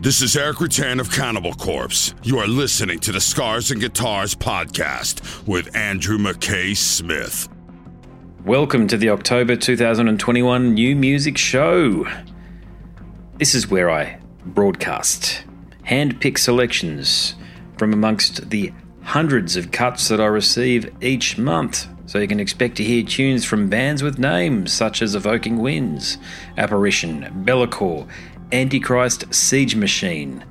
This is Erik Rutan of Cannibal Corpse. You are listening to the Scars and Guitars podcast with Andrew McKay Smith. Welcome to the October 2021 New Music Show. This is where I broadcast hand pick selections from amongst the hundreds of cuts that I receive each month. So you can expect to hear tunes from bands with names such as Evoking Winds, Apparition, Be'lakor, Antichrist Siege Machine,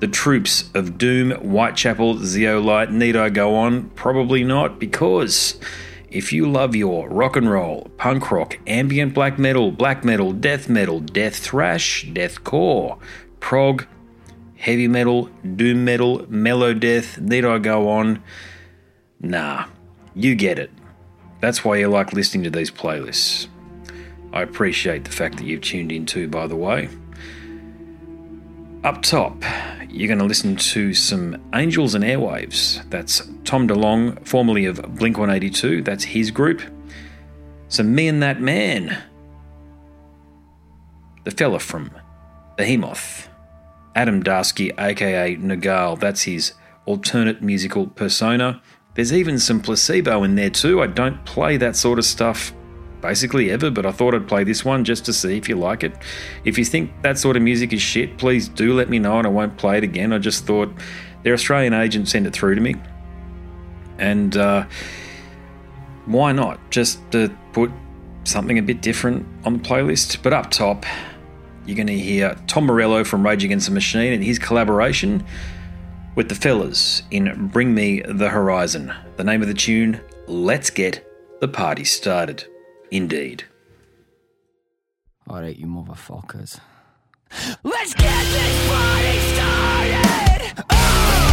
The Troops of Doom, Whitechapel, Zeolite. Need I go on? Probably not, because if you love your rock and roll, punk rock, ambient black metal, black metal, death metal, death thrash, deathcore, prog, heavy metal, doom metal, mellow death, need I go on? Nah, you get it. That's why you like listening to these playlists. I appreciate the fact that you've tuned in too, by the way. Up top, you're going to listen to some Angels and Airwaves. That's Tom DeLonge, formerly of Blink 182. That's his group. Some Me and That Man. The fella from Behemoth. Adam Darski, aka Nergal. That's his alternate musical persona. There's even some placebo in there too. I don't play that sort of stuff basically ever, but I thought I'd play this one just to see if you like it. If you think that sort of music is shit, please do let me know and I won't play it again. I just thought their Australian agent sent it through to me. And uh, why not? Just to put something a bit different on the playlist. But up top, you're going to hear Tom Morello from Rage Against the Machine and his collaboration with the fellas in Bring Me the Horizon. The name of the tune, Let's Get the Party Started. Indeed. Alright, you motherfuckers. Let's get this party started! Oh!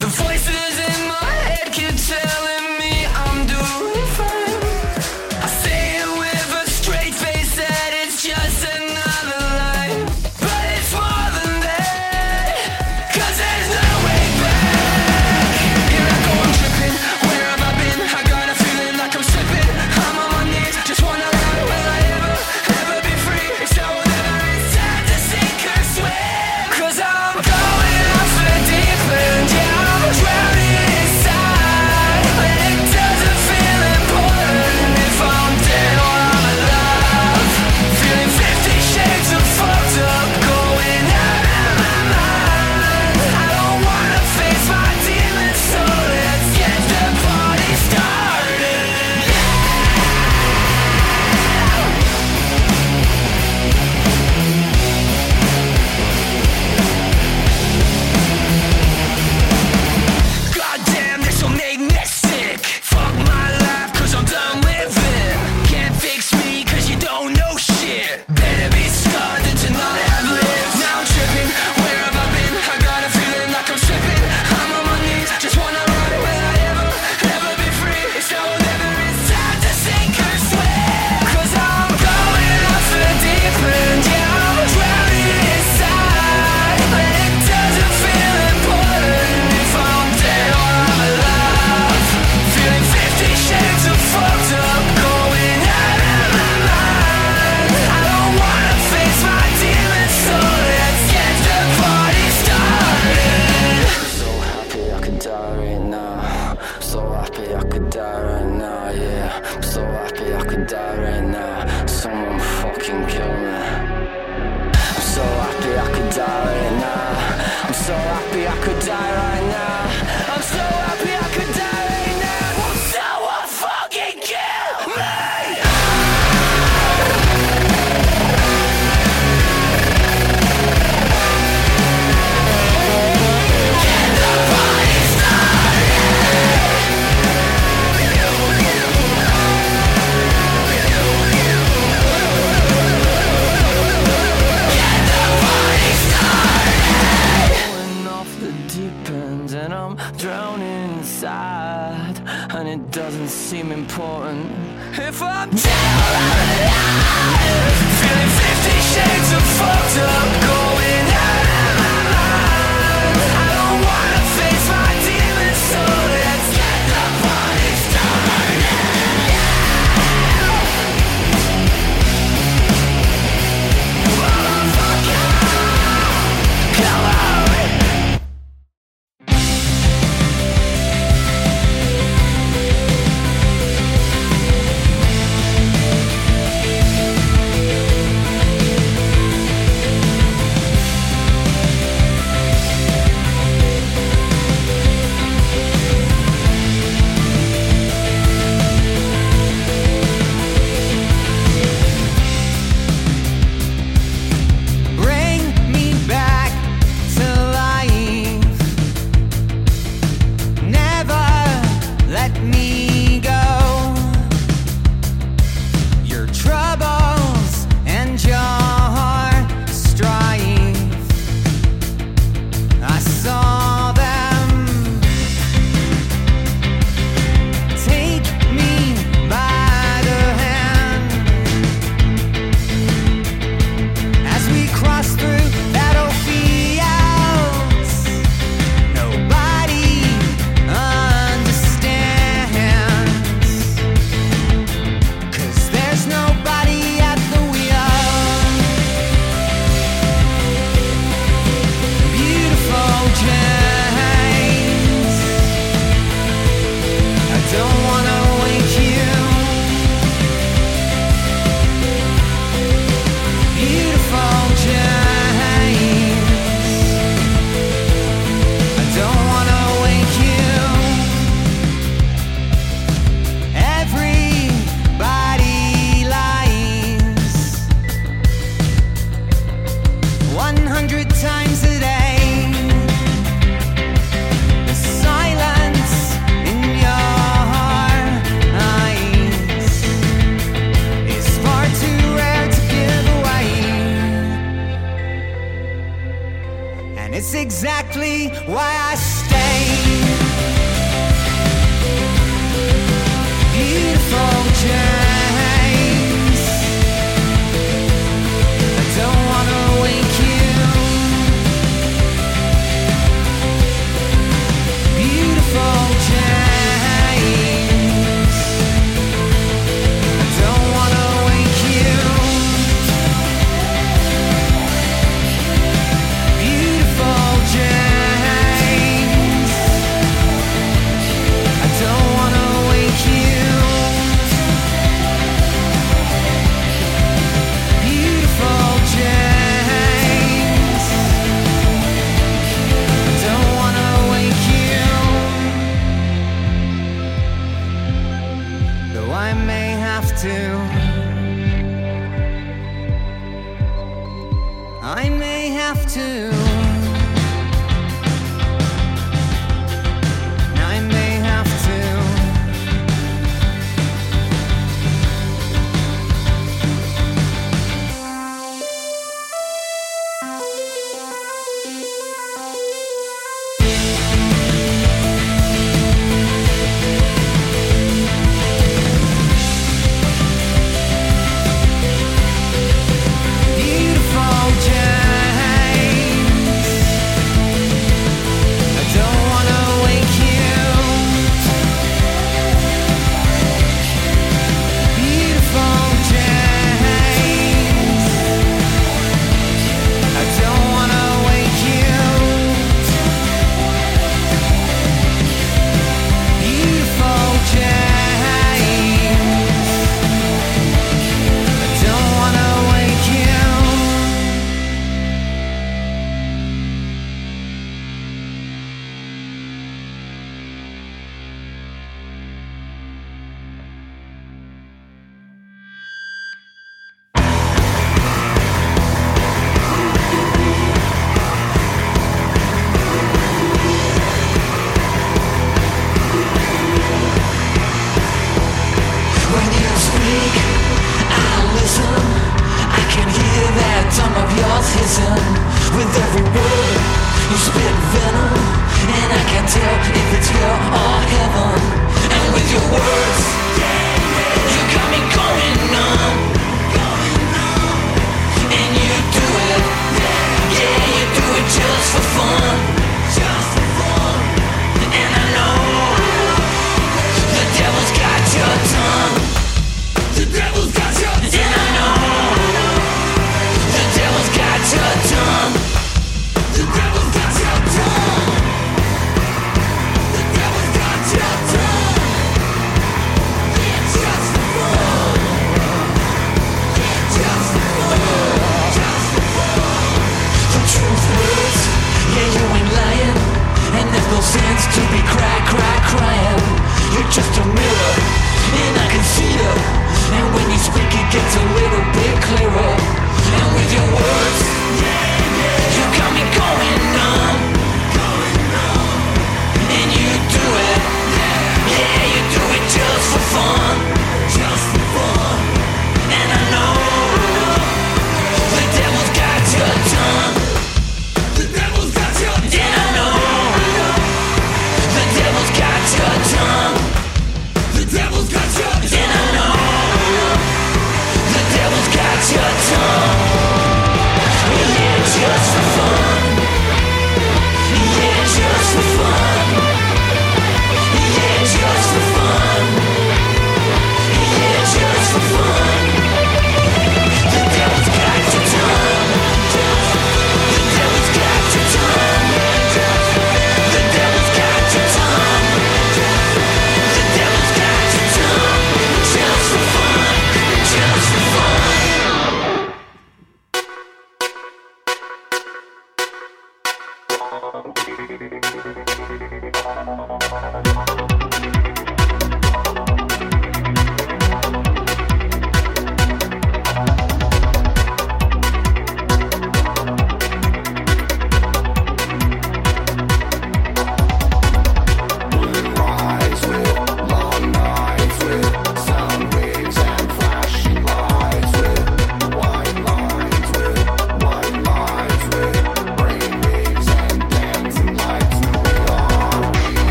The voices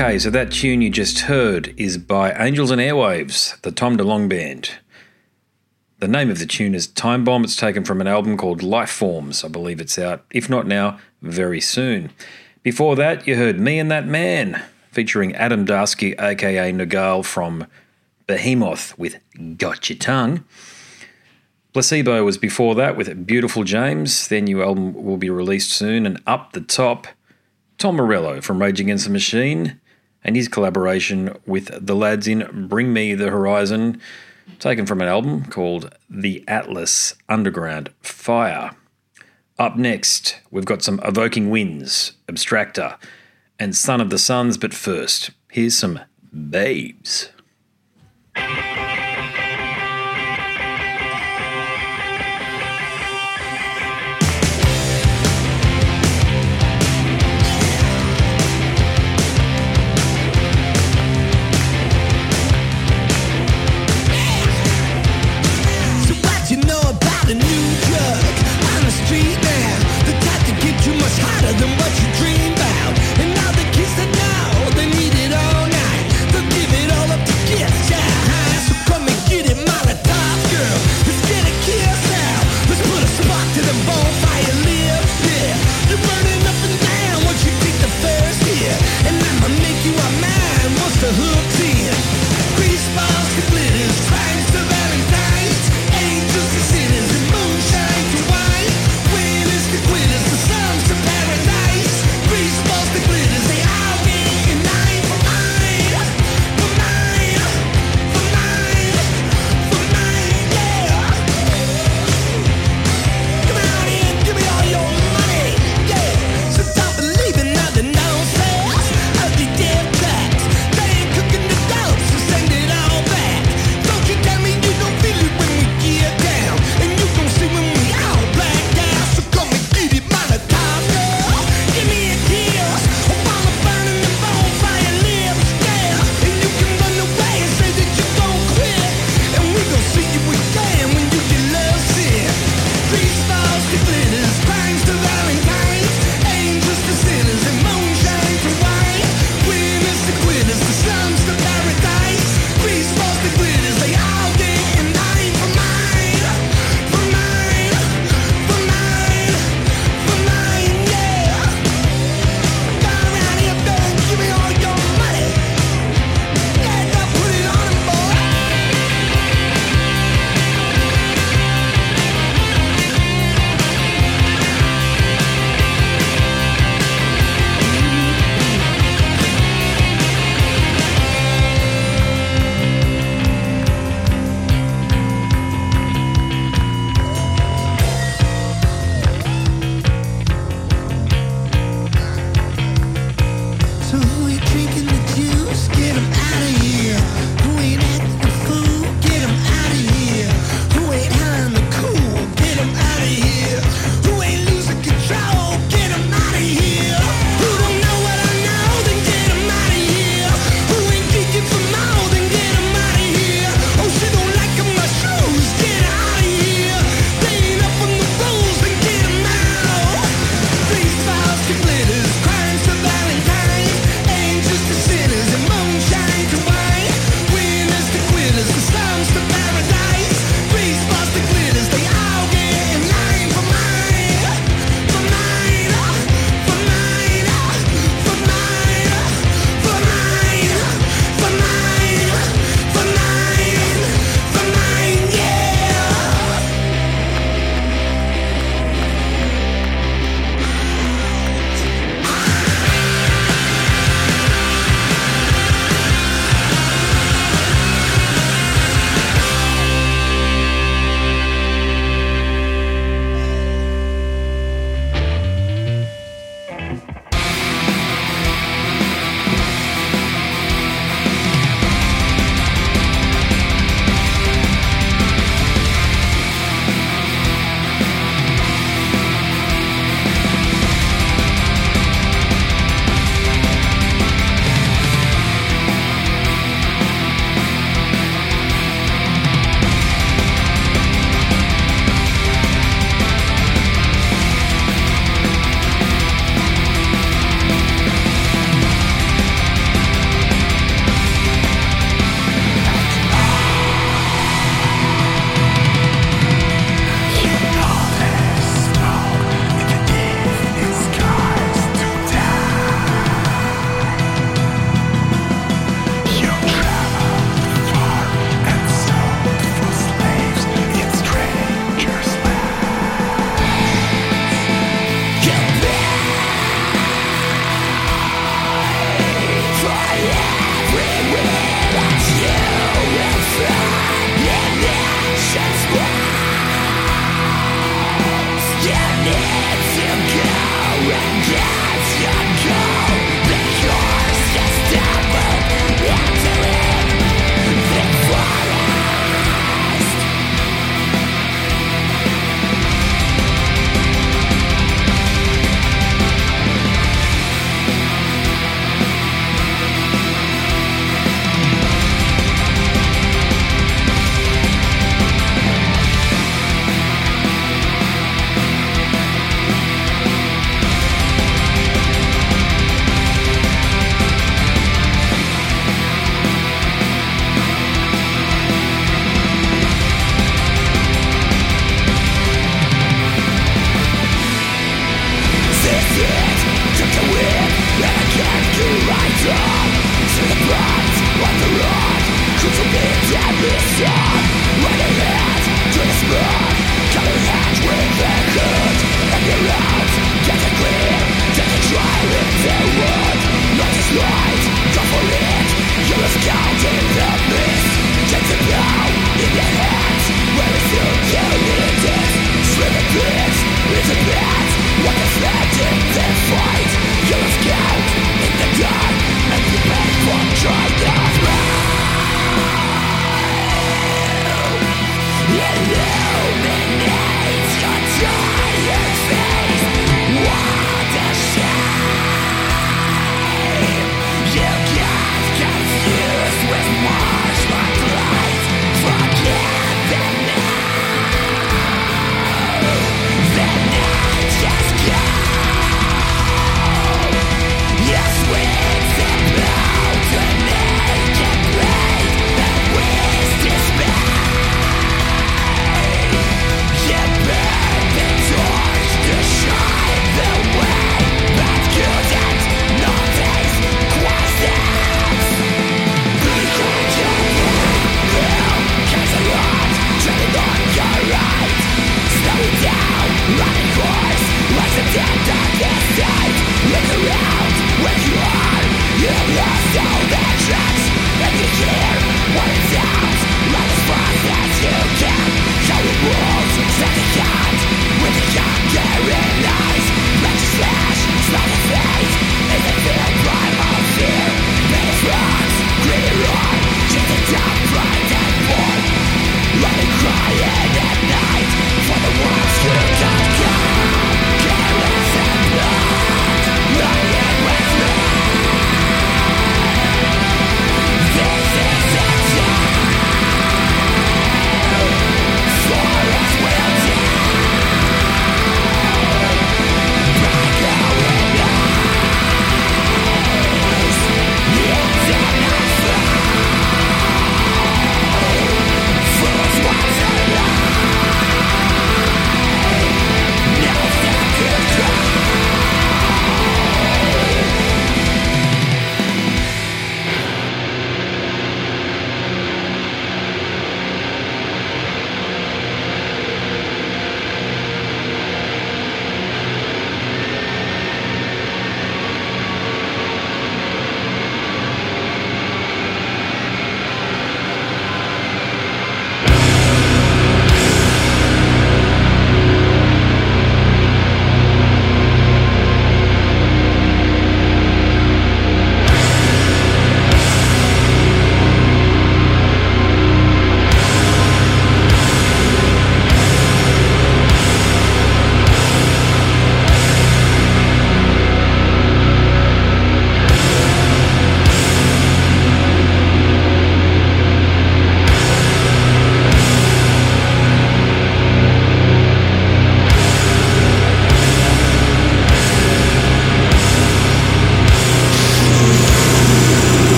Okay, so that tune you just heard is by Angels and Airwaves, the Tom DeLonge Band. The name of the tune is Time Bomb. It's taken from an album called Life Forms. I believe it's out, if not now, very soon. Before that, you heard Me and That Man, featuring Adam Darski, aka Nergal from Behemoth, with Got Your Tongue. Placebo was before that with Beautiful James. Their new album will be released soon. And up the top, Tom Morello from Rage Against the Machine and his collaboration with the lads in Bring Me the Horizon, taken from an album called The Atlas Underground Fire. Up next, we've got some Evoking Winds, Abstractor, and Son of the Suns, but first, here's some Babes.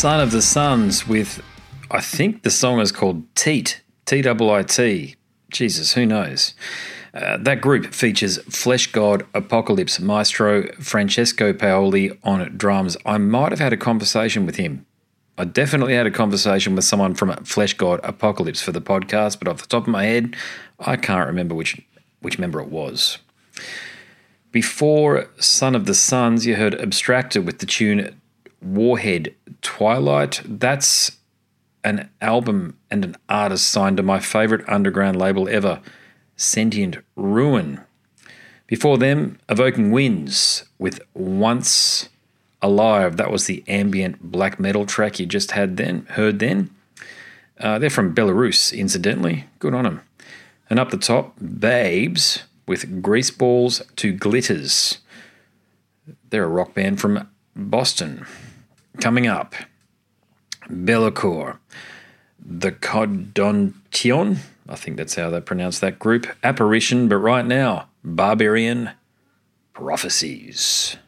Sun of the Suns with, I think the song is called Teat, T W I T. Jesus, who knows? Uh, that group features Fleshgod Apocalypse maestro Francesco Paoli on drums. I might have had a conversation with him. I definitely had a conversation with someone from Fleshgod Apocalypse for the podcast, but off the top of my head, I can't remember which which member it was. Before Sun of the Suns, you heard Abstractor with the tune Warhead Twilight. That's an album and an artist signed to my favorite underground label ever, Sentient Ruin. Before them, Evoking Winds with Once Alive. That was the ambient black metal track you just had then, heard then. Uh, they're from Belarus, incidentally. Good on them. And up the top, Babes with Greaseballs to Glitters. They're a rock band from Boston. Coming up, Bellacore, The Codontion, I think that's how they pronounce that group, Apparition, but right now, Barbarian Prophecies.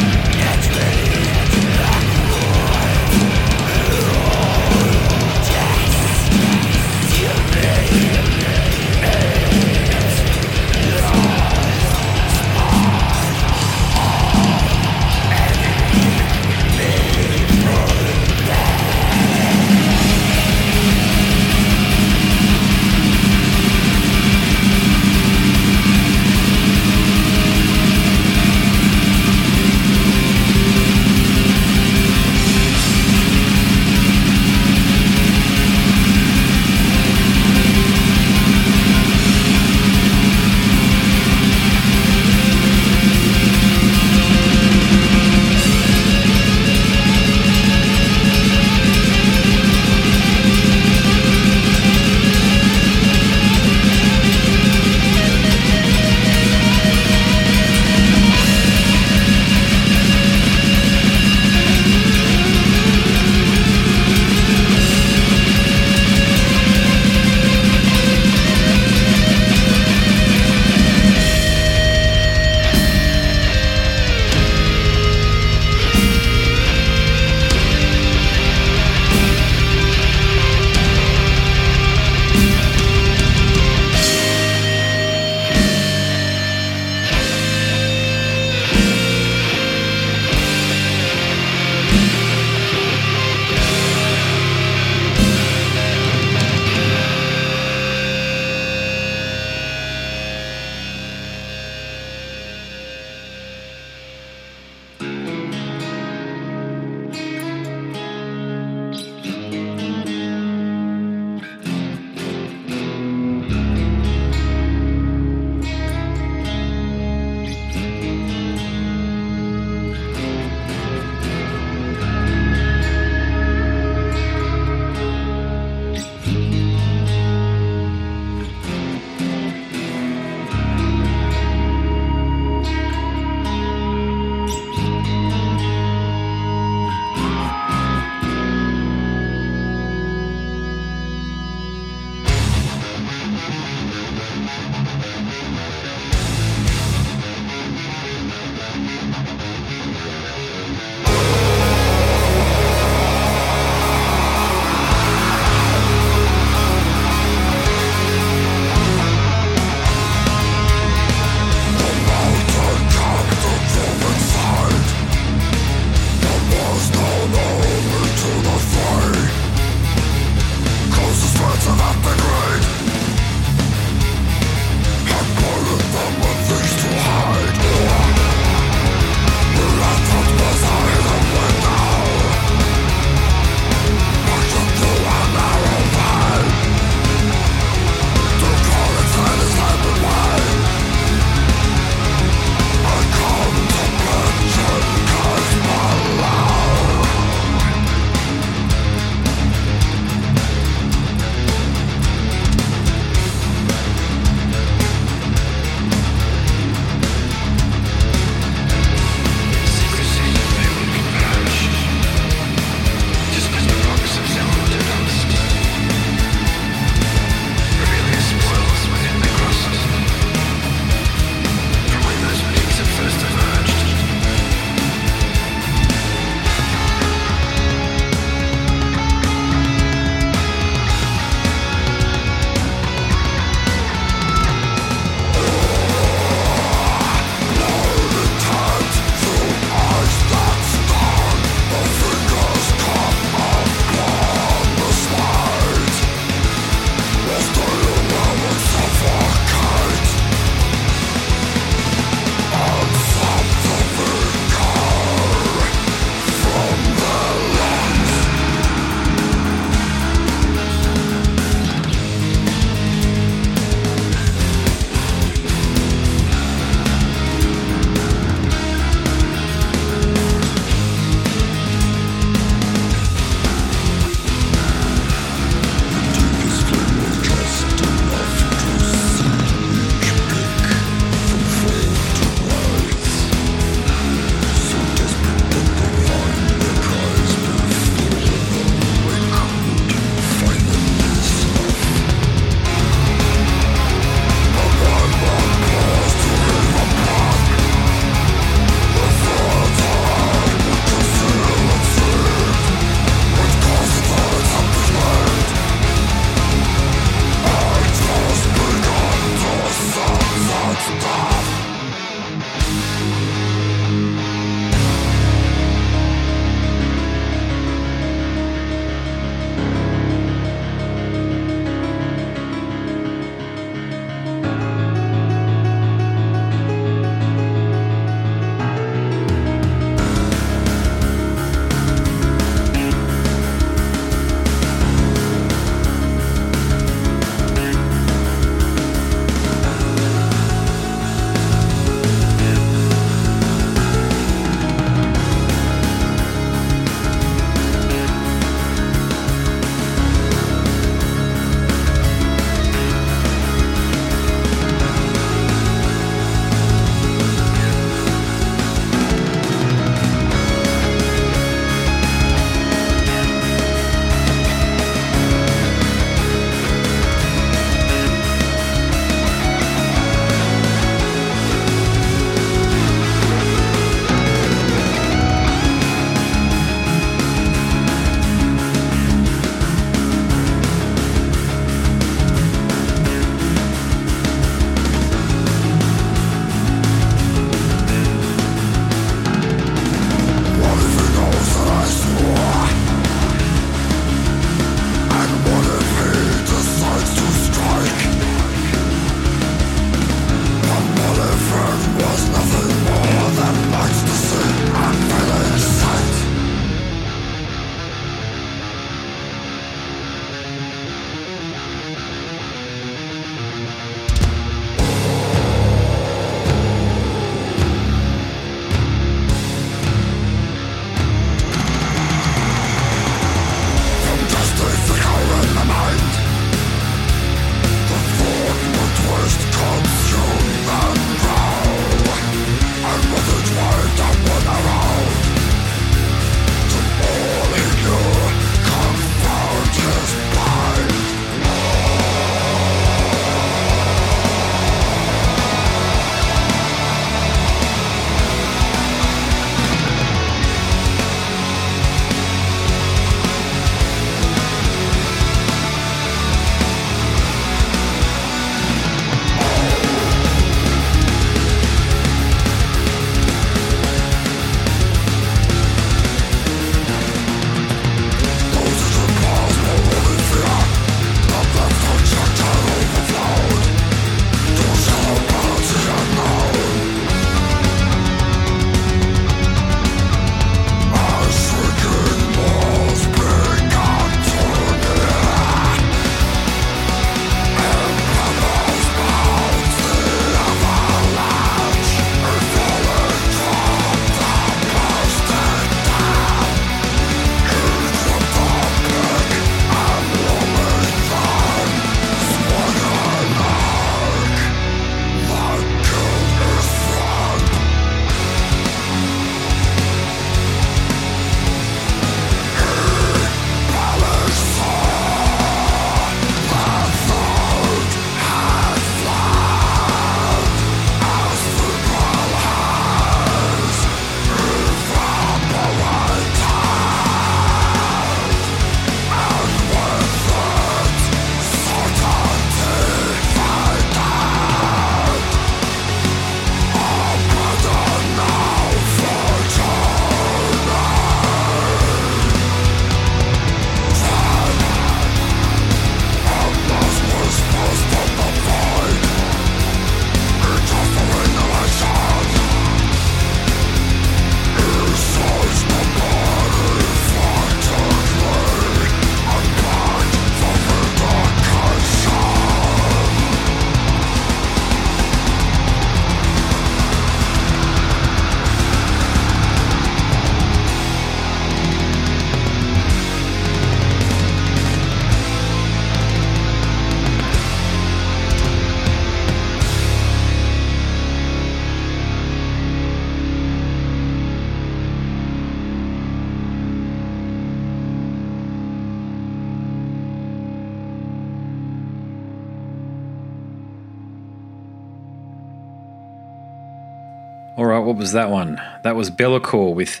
Was that one? That was Bellacore with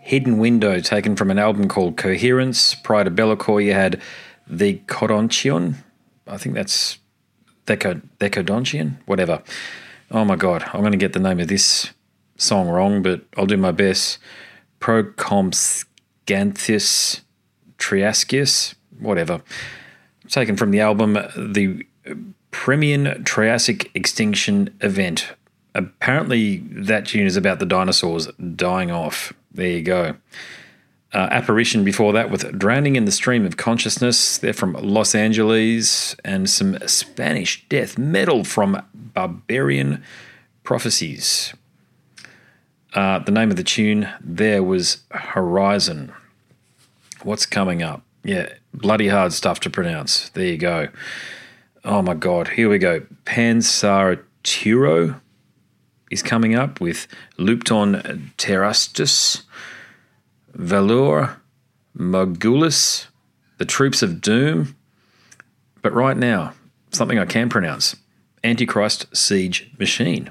Hidden Window, taken from an album called Coherence. Prior to Bellacore, you had The Codonchion. I think that's Deco, Decodonchion, whatever. Oh my god, I'm going to get the name of this song wrong, but I'll do my best. Procomscanthus Triascius, whatever. Taken from the album The Permian Triassic Extinction Event. Apparently, that tune is about the dinosaurs dying off. There you go. Uh, apparition before that with Drowning in the Stream of Consciousness. They're from Los Angeles. And some Spanish death metal from Barbarian Prophecies. Uh, the name of the tune there was Horizon. What's coming up? Yeah, bloody hard stuff to pronounce. There you go. Oh my god, here we go. Pansaratiro is coming up with Lupton Terrastus, Valor, Morghulis, the Troops of Doom. But right now, something I can pronounce Antichrist Siege Machine.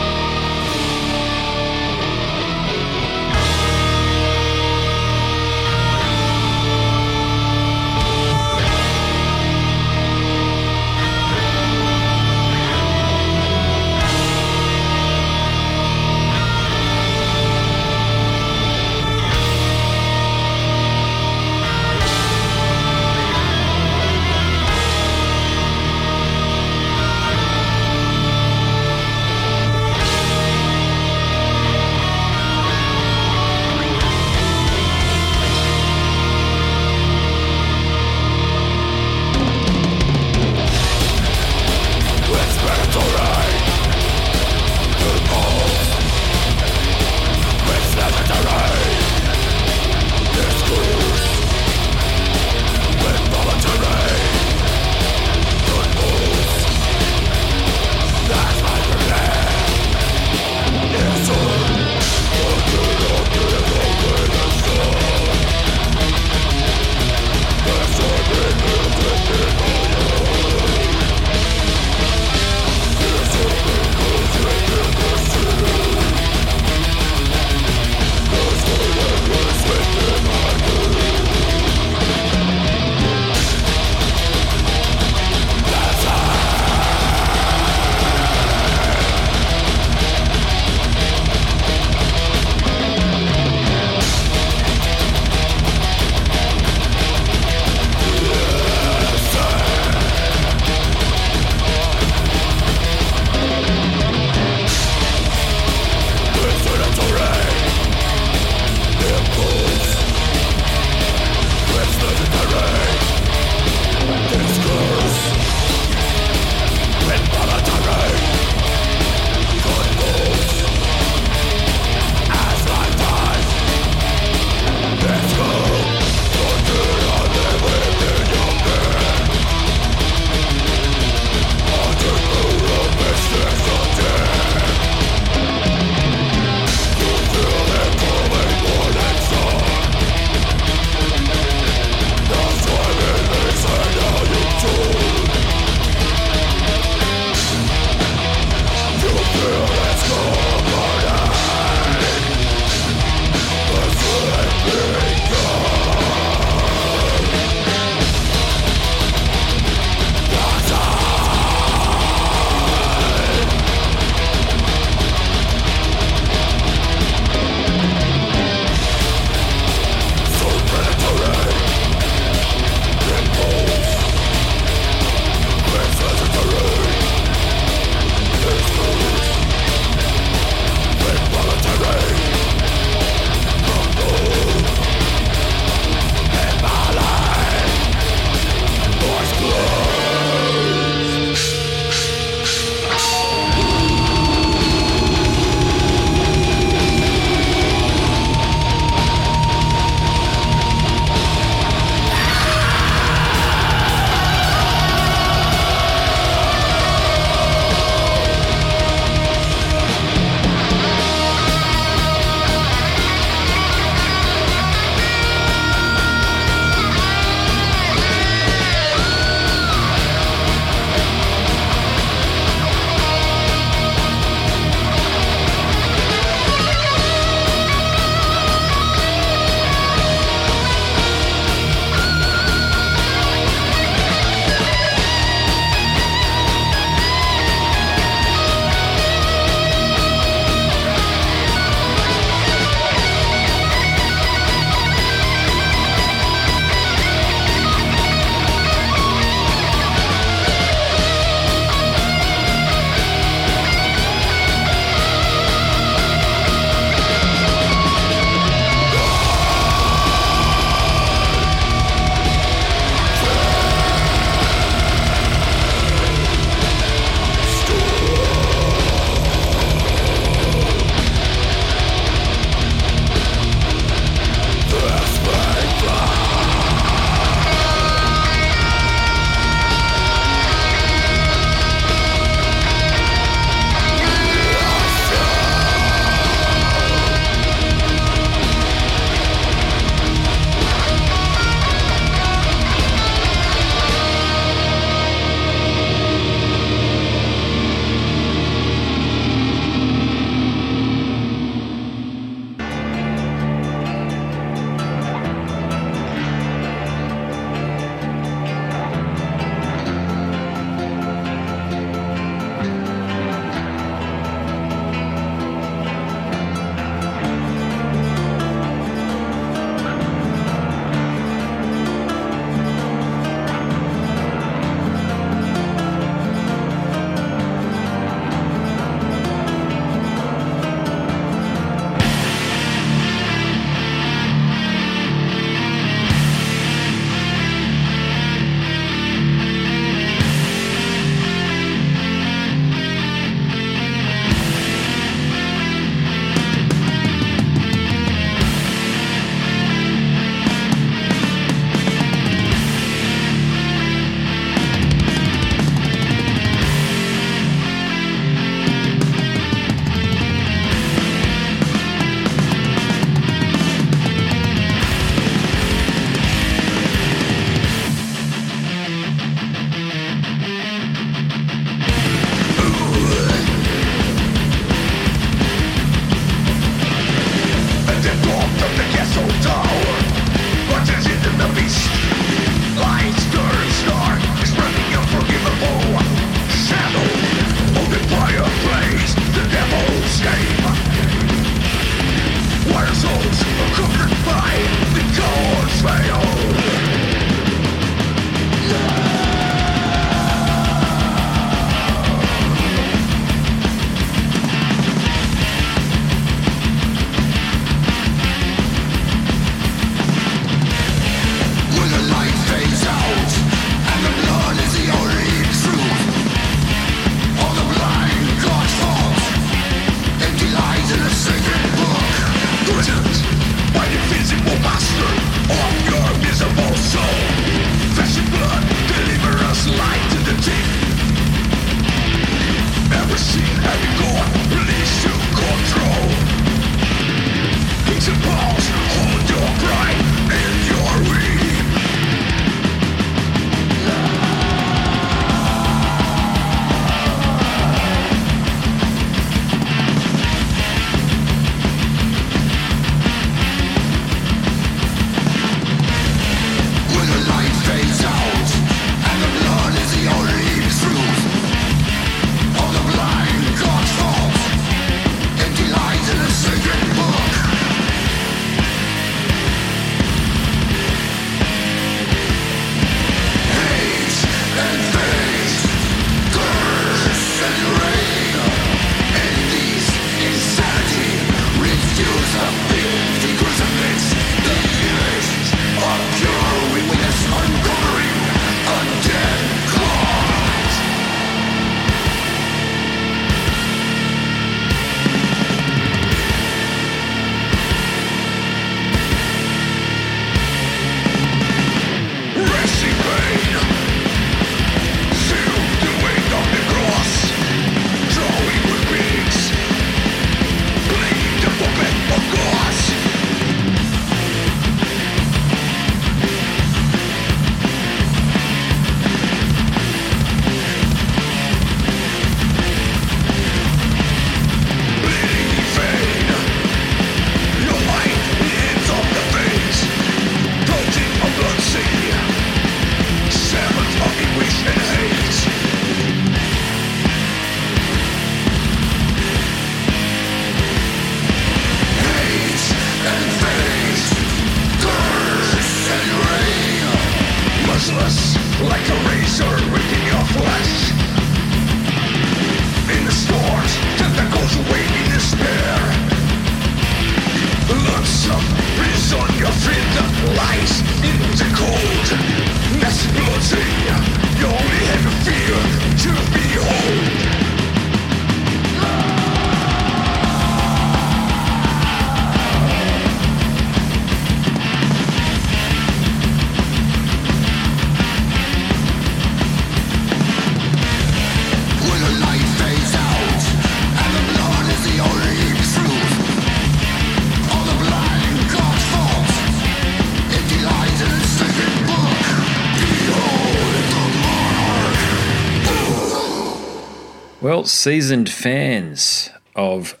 Well, seasoned fans of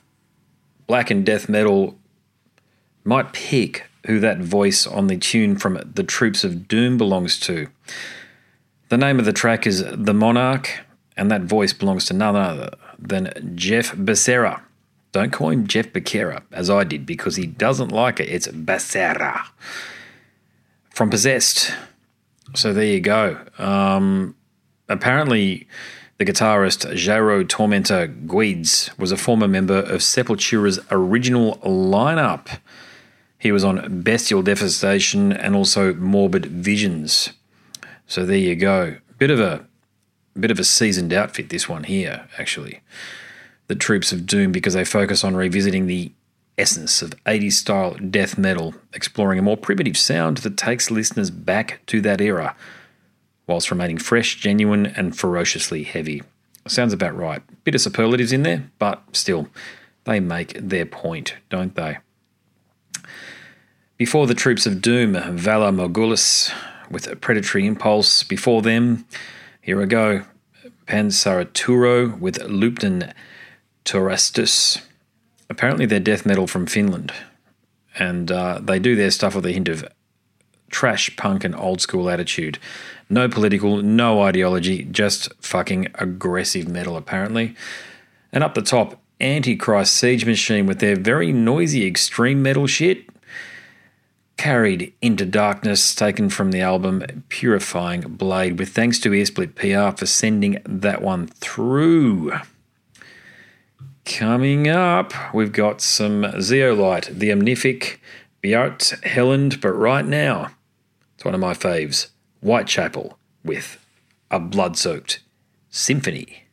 black and death metal might pick who that voice on the tune from The Troops of Doom belongs to. The name of the track is The Monarch, and that voice belongs to none other than Jeff Becerra. Don't call him Jeff Becerra, as I did, because he doesn't like it. It's Becerra. From Possessed. So there you go. Um, apparently, the guitarist Jairo Tormentor Guedz was a former member of Sepultura's original lineup. He was on Bestial Devastation and also Morbid Visions. So there you go. Bit of a bit of a seasoned outfit this one here, actually. The Troops of Doom because they focus on revisiting the essence of 80s style death metal, exploring a more primitive sound that takes listeners back to that era, whilst remaining fresh, genuine, and ferociously heavy. Sounds about right. Bit of superlatives in there, but still, they make their point, don't they? Before the Troops of Doom, Valar Morghulis with a Predatory Impulse. Before them, here we go, Pansaraturo with Lupton Torastus. Apparently, they're death metal from Finland, and uh, they do their stuff with a hint of trash punk and old school attitude. No political, no ideology, just fucking aggressive metal, apparently. And up the top, Antichrist Siege Machine with their very noisy extreme metal shit. Carried into Darkness, taken from the album Purifying Blade, with thanks to Earsplit PR for sending that one through. Coming up, we've got some Zeolite, the Omnific, Bjart Helland, but right now, it's one of my faves, Whitechapel with a blood soaked symphony.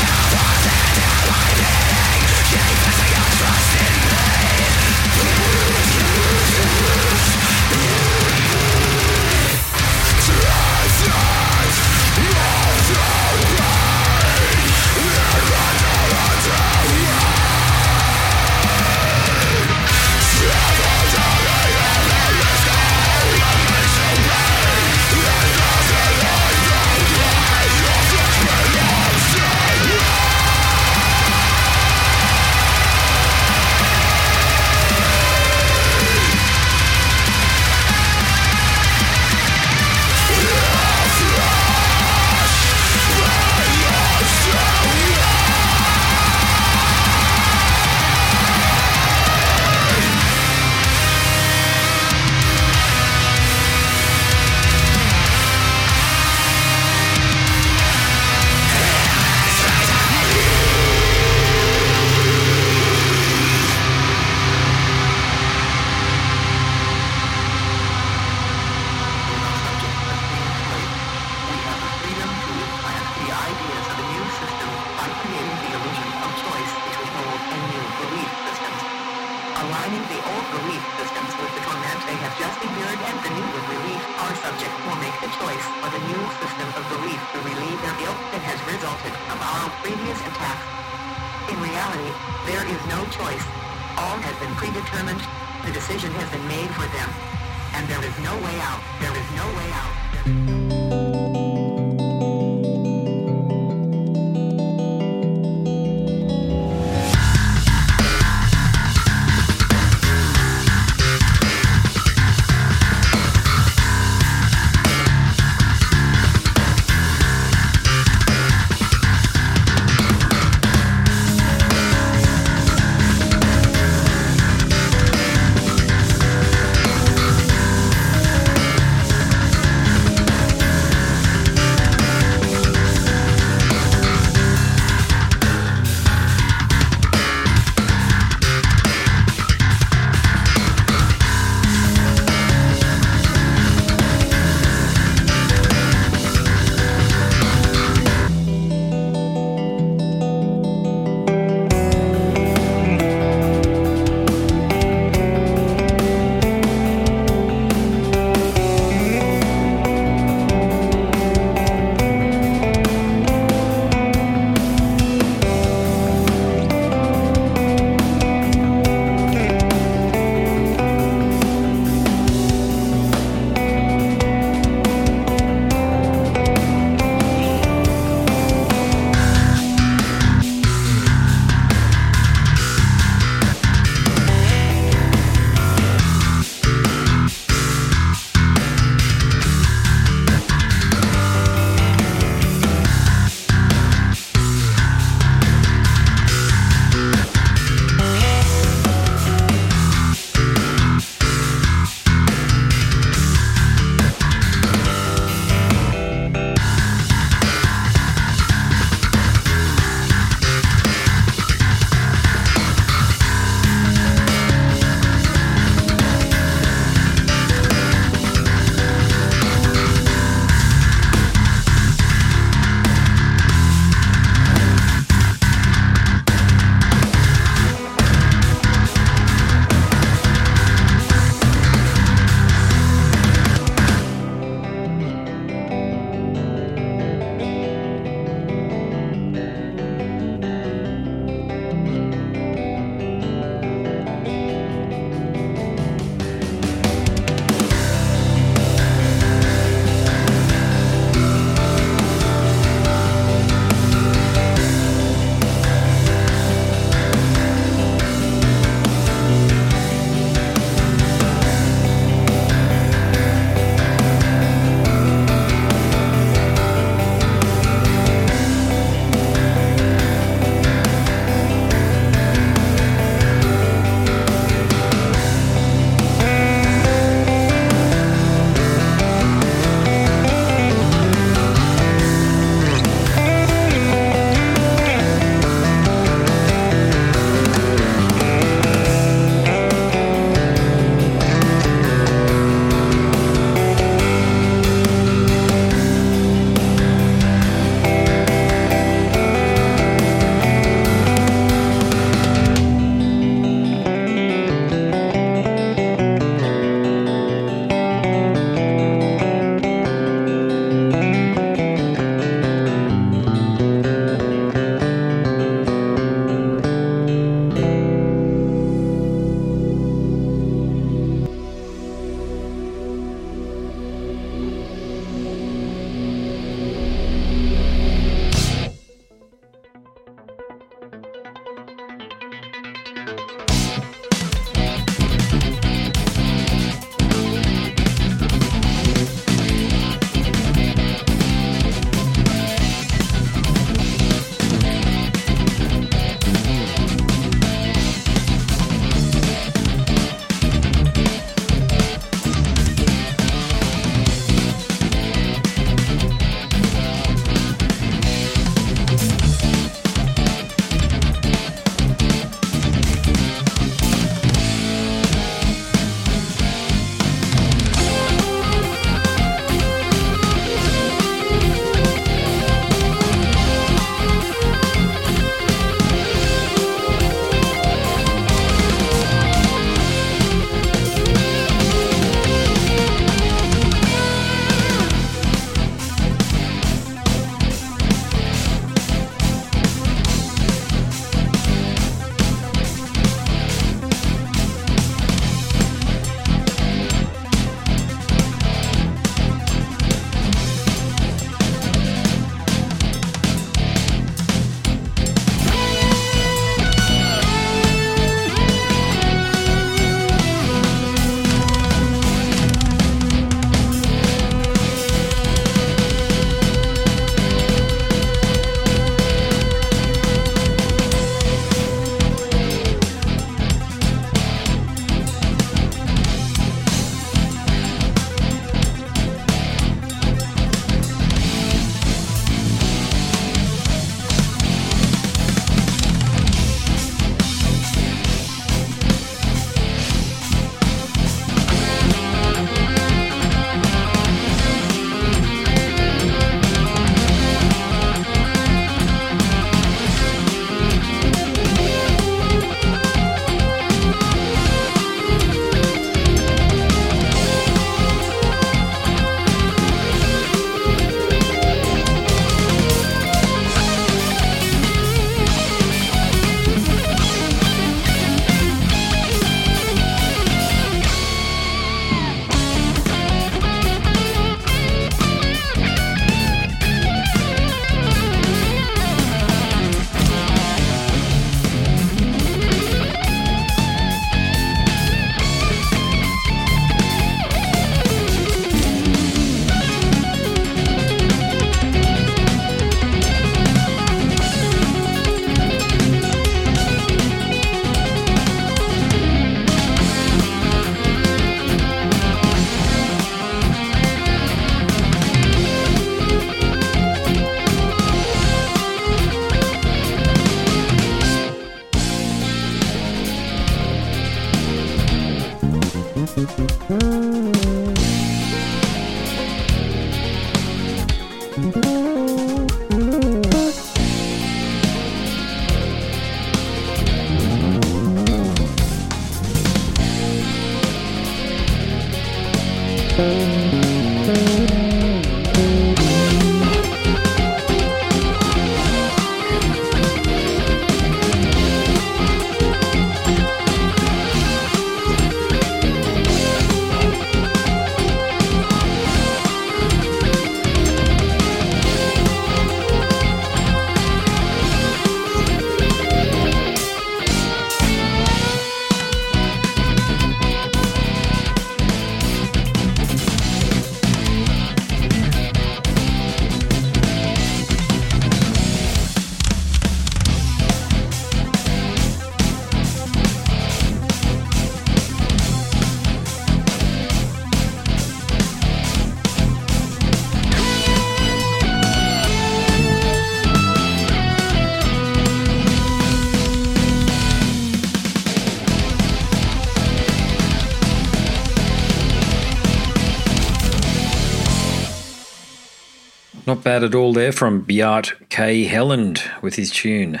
Bad at all there from Bjart K. Helland with his tune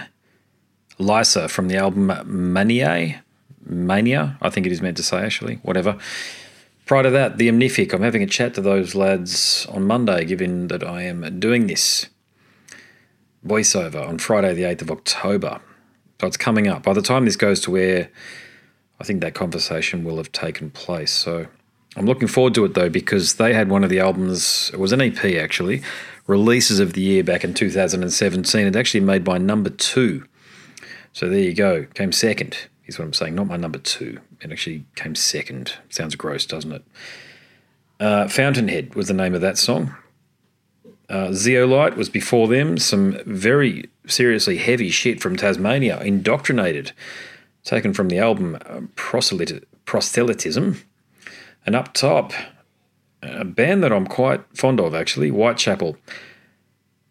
Lysa from the album Mania. Mania, I think it is meant to say actually, whatever. Prior to that, The Omnific. I'm having a chat to those lads on Monday, given that I am doing this voiceover on Friday, the 8th of October. So it's coming up. By the time this goes to air, I think that conversation will have taken place. So I'm looking forward to it though, because they had one of the albums, it was an EP actually, releases of the year back in 2017. It actually made my number two. So there you go. Came second, is what I'm saying. Not my number two. It actually came second. Sounds gross, doesn't it? Uh, Fountainhead was the name of that song. Uh, Zeolite was before them. Some very seriously heavy shit from Tasmania. Indoctrinated, taken from the album uh, Proselytism. And up top, a band that I'm quite fond of actually, Whitechapel.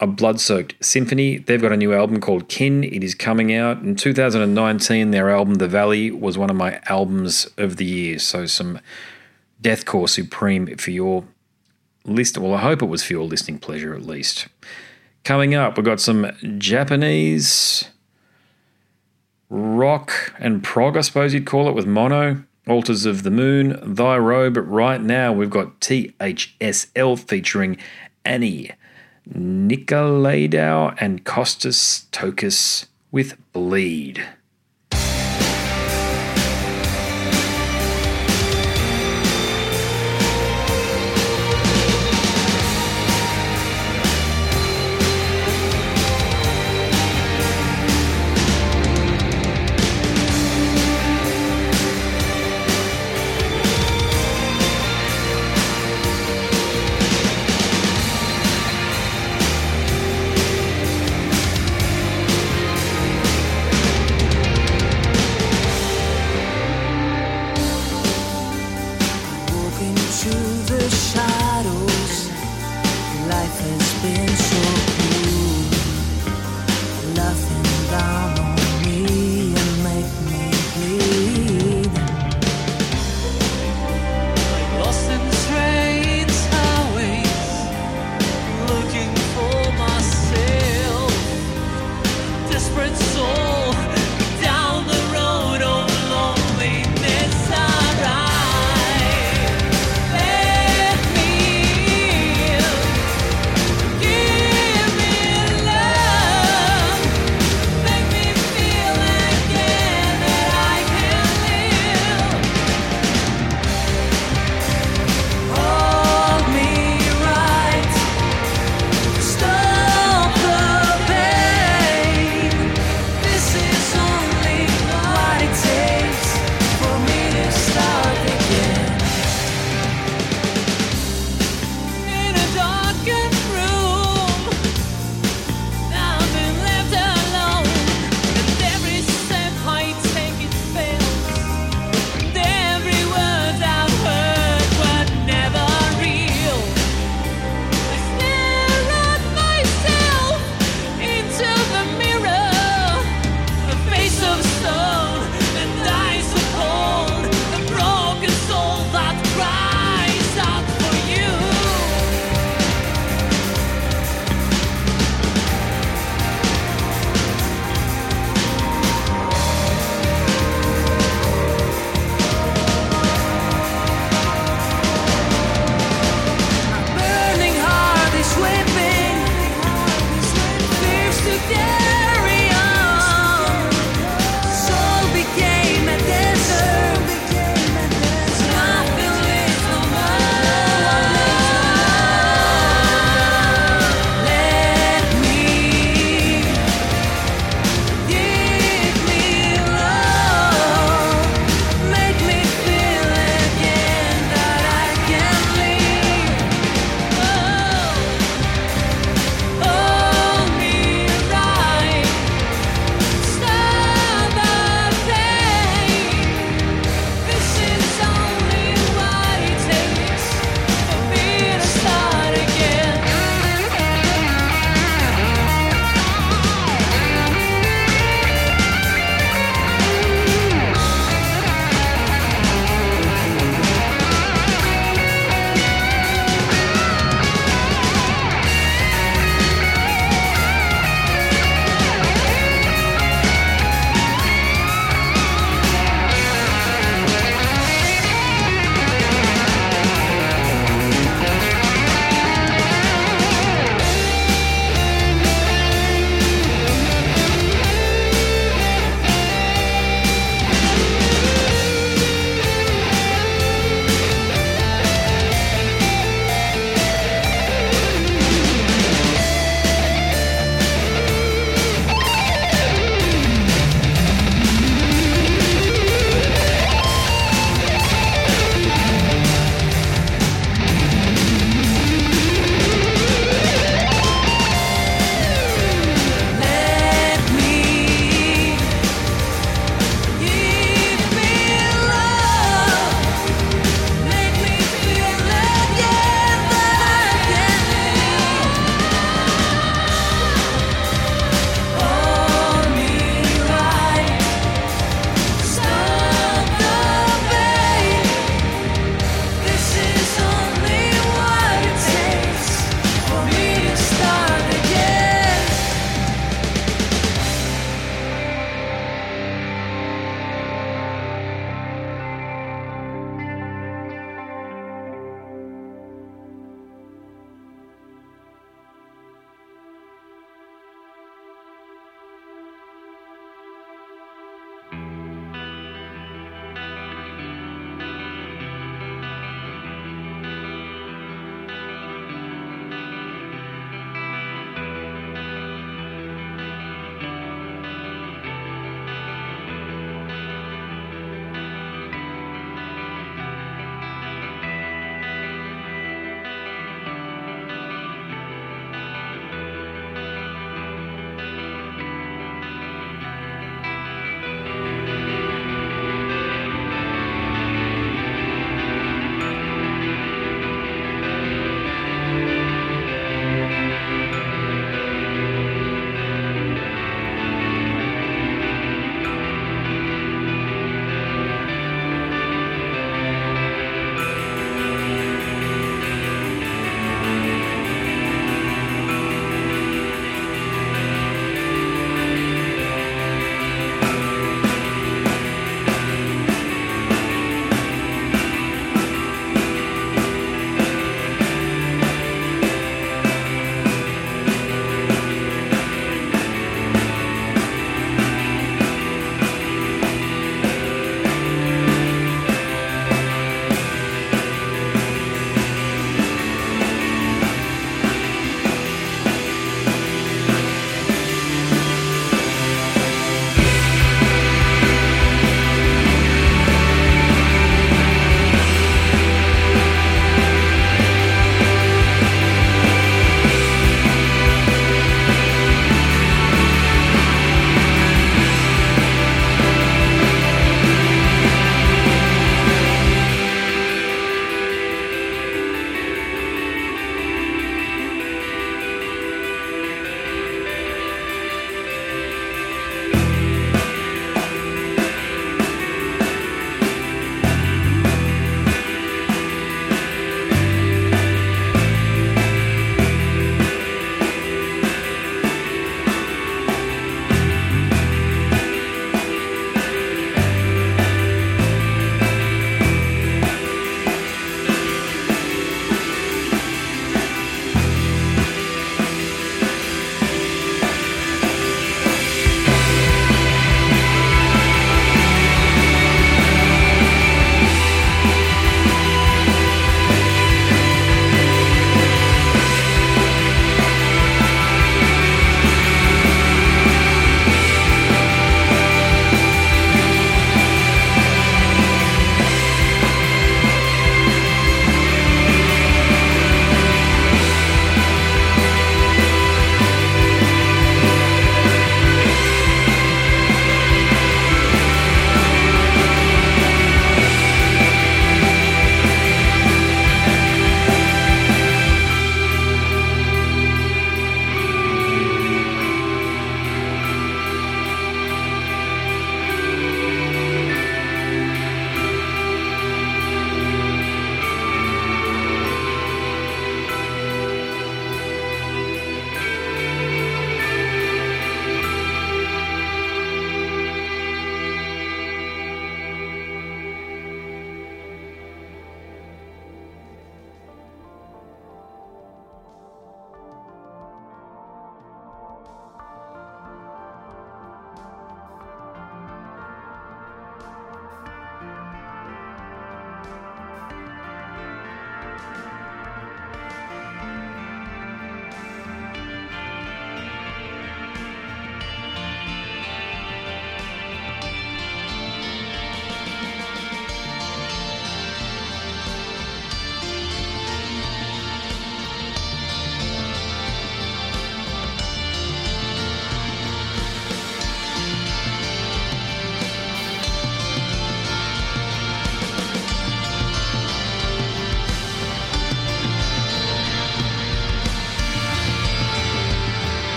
A blood soaked symphony. They've got a new album called Kin. It is coming out in 2019. Their album The Valley was one of my albums of the year. So some deathcore supreme for your list. Well, I hope it was for your listening pleasure at least. Coming up, we've got some Japanese rock and prog, I suppose you'd call it, with Mono. Altars of the Moon, Thy Robe. Right now, we've got THSL featuring Annie, Nicolaidau, and Costas Tokas with Bleed.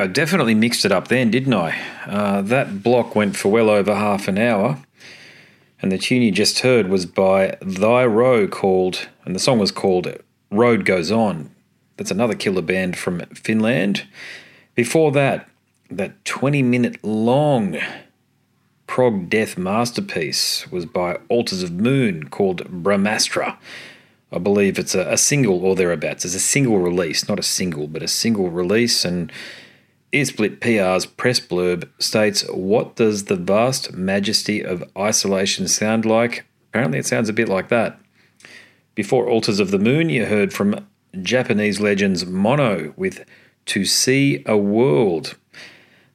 I definitely mixed it up then, didn't I? Uh, that block went for well over half an hour. And the tune you just heard was by Thy Row called, and the song was called Road Goes On. That's another killer band from Finland. Before that, that 20 minute long prog death masterpiece was by Altars of Moon called Brahmastra. I believe it's a, a single or thereabouts. It's a single release, not a single, but a single release. And Earsplit PR's press blurb states, What does the vast majesty of isolation sound like? Apparently, it sounds a bit like that. Before Altars of the Moon, you heard from Japanese legends Mono with To See a World.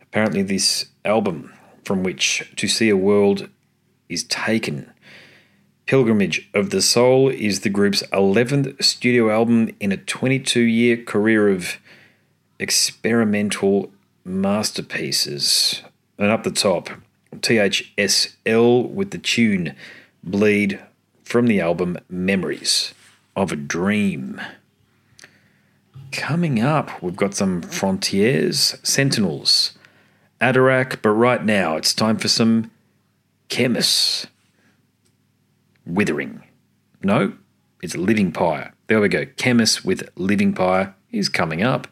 Apparently, this album from which To See a World is taken. Pilgrimage of the Soul is the group's 11th studio album in a 22 year career of experimental masterpieces. And up the top, THSL with the tune Bleed from the album Memories of a Dream. Coming up, we've got some Frontiers, Sentinels, Adorak, but right now it's time for some Chemists. Withering. No, it's Living Pyre. There we go. Chemists with Living Pyre is coming up.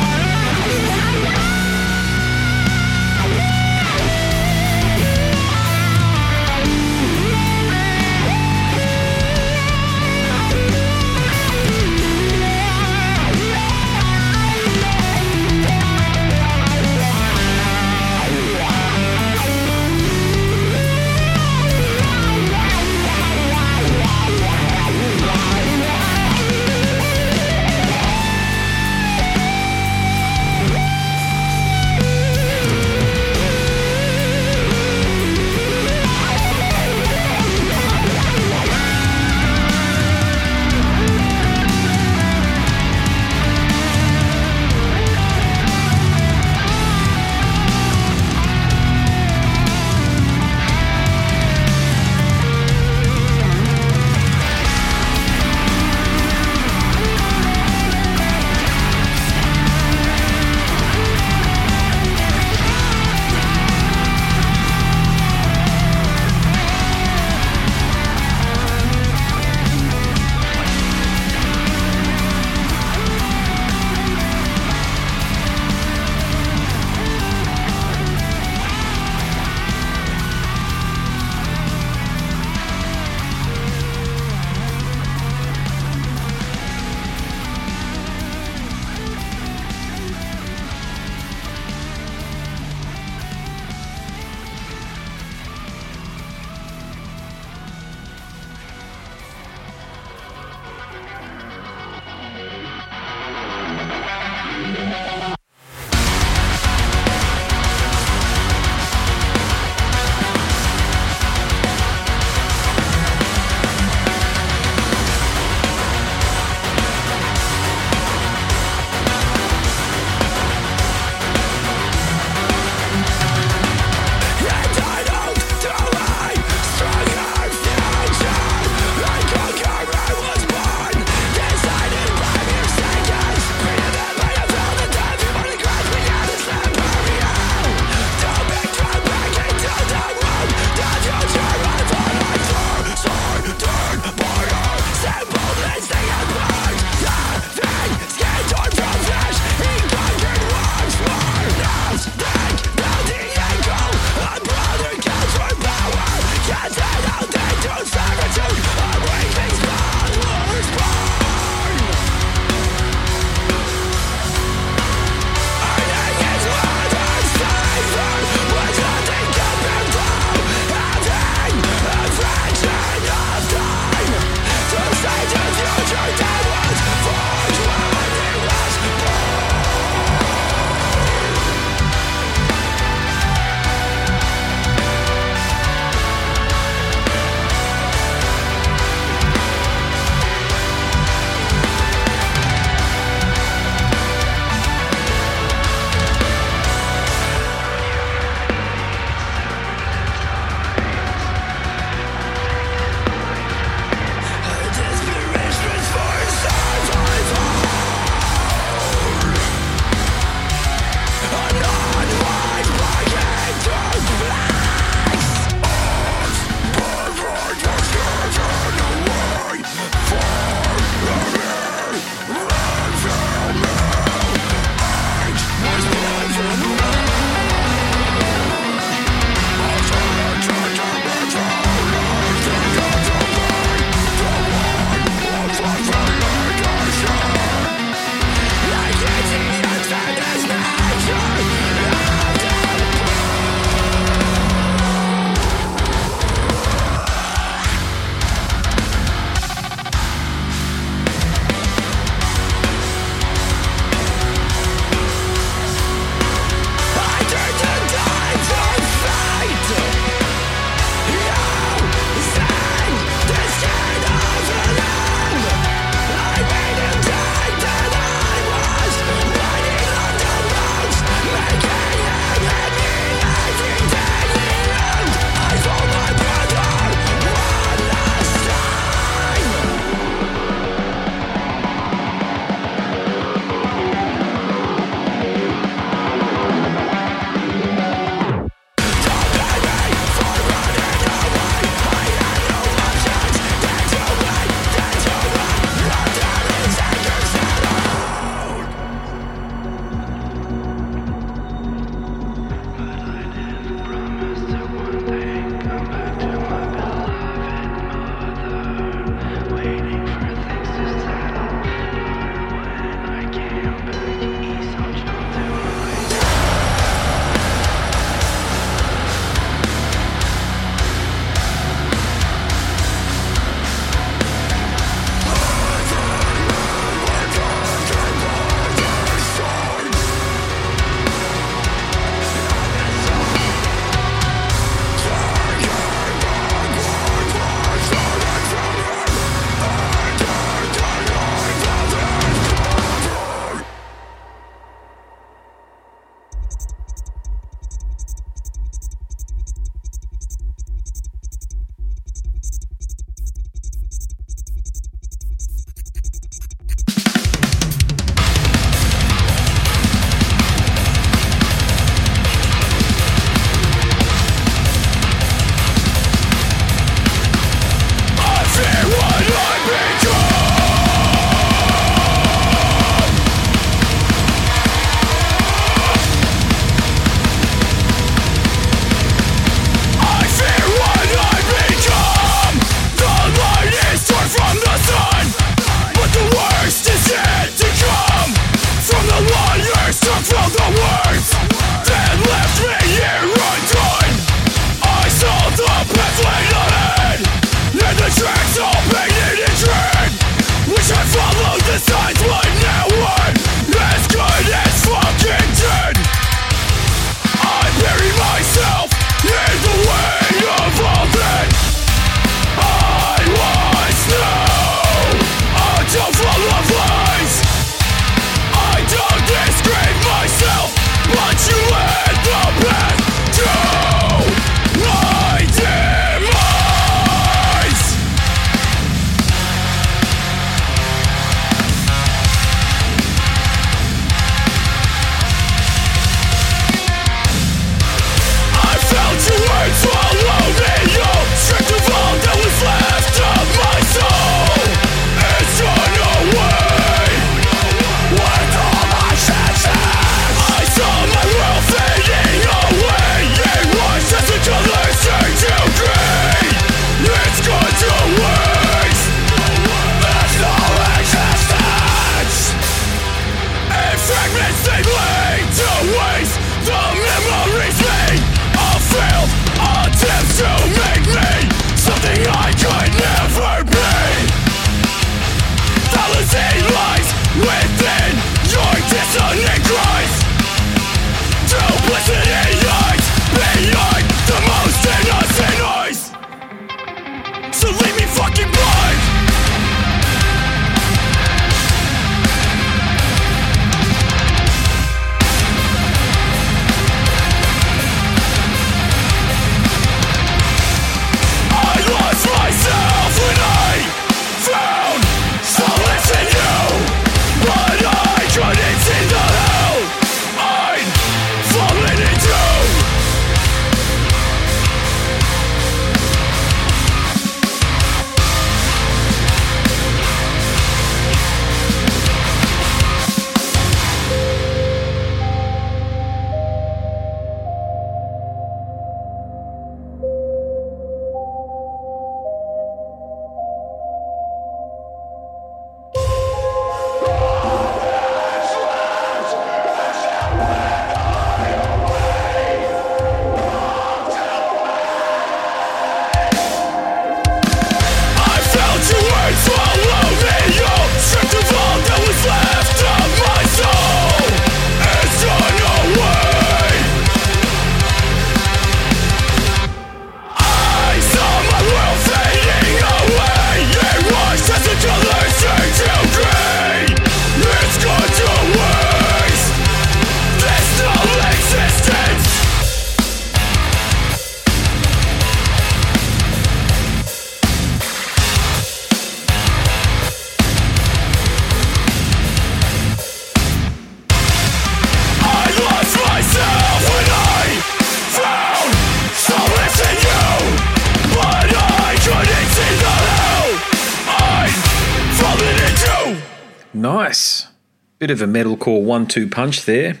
Of a metalcore one two punch there.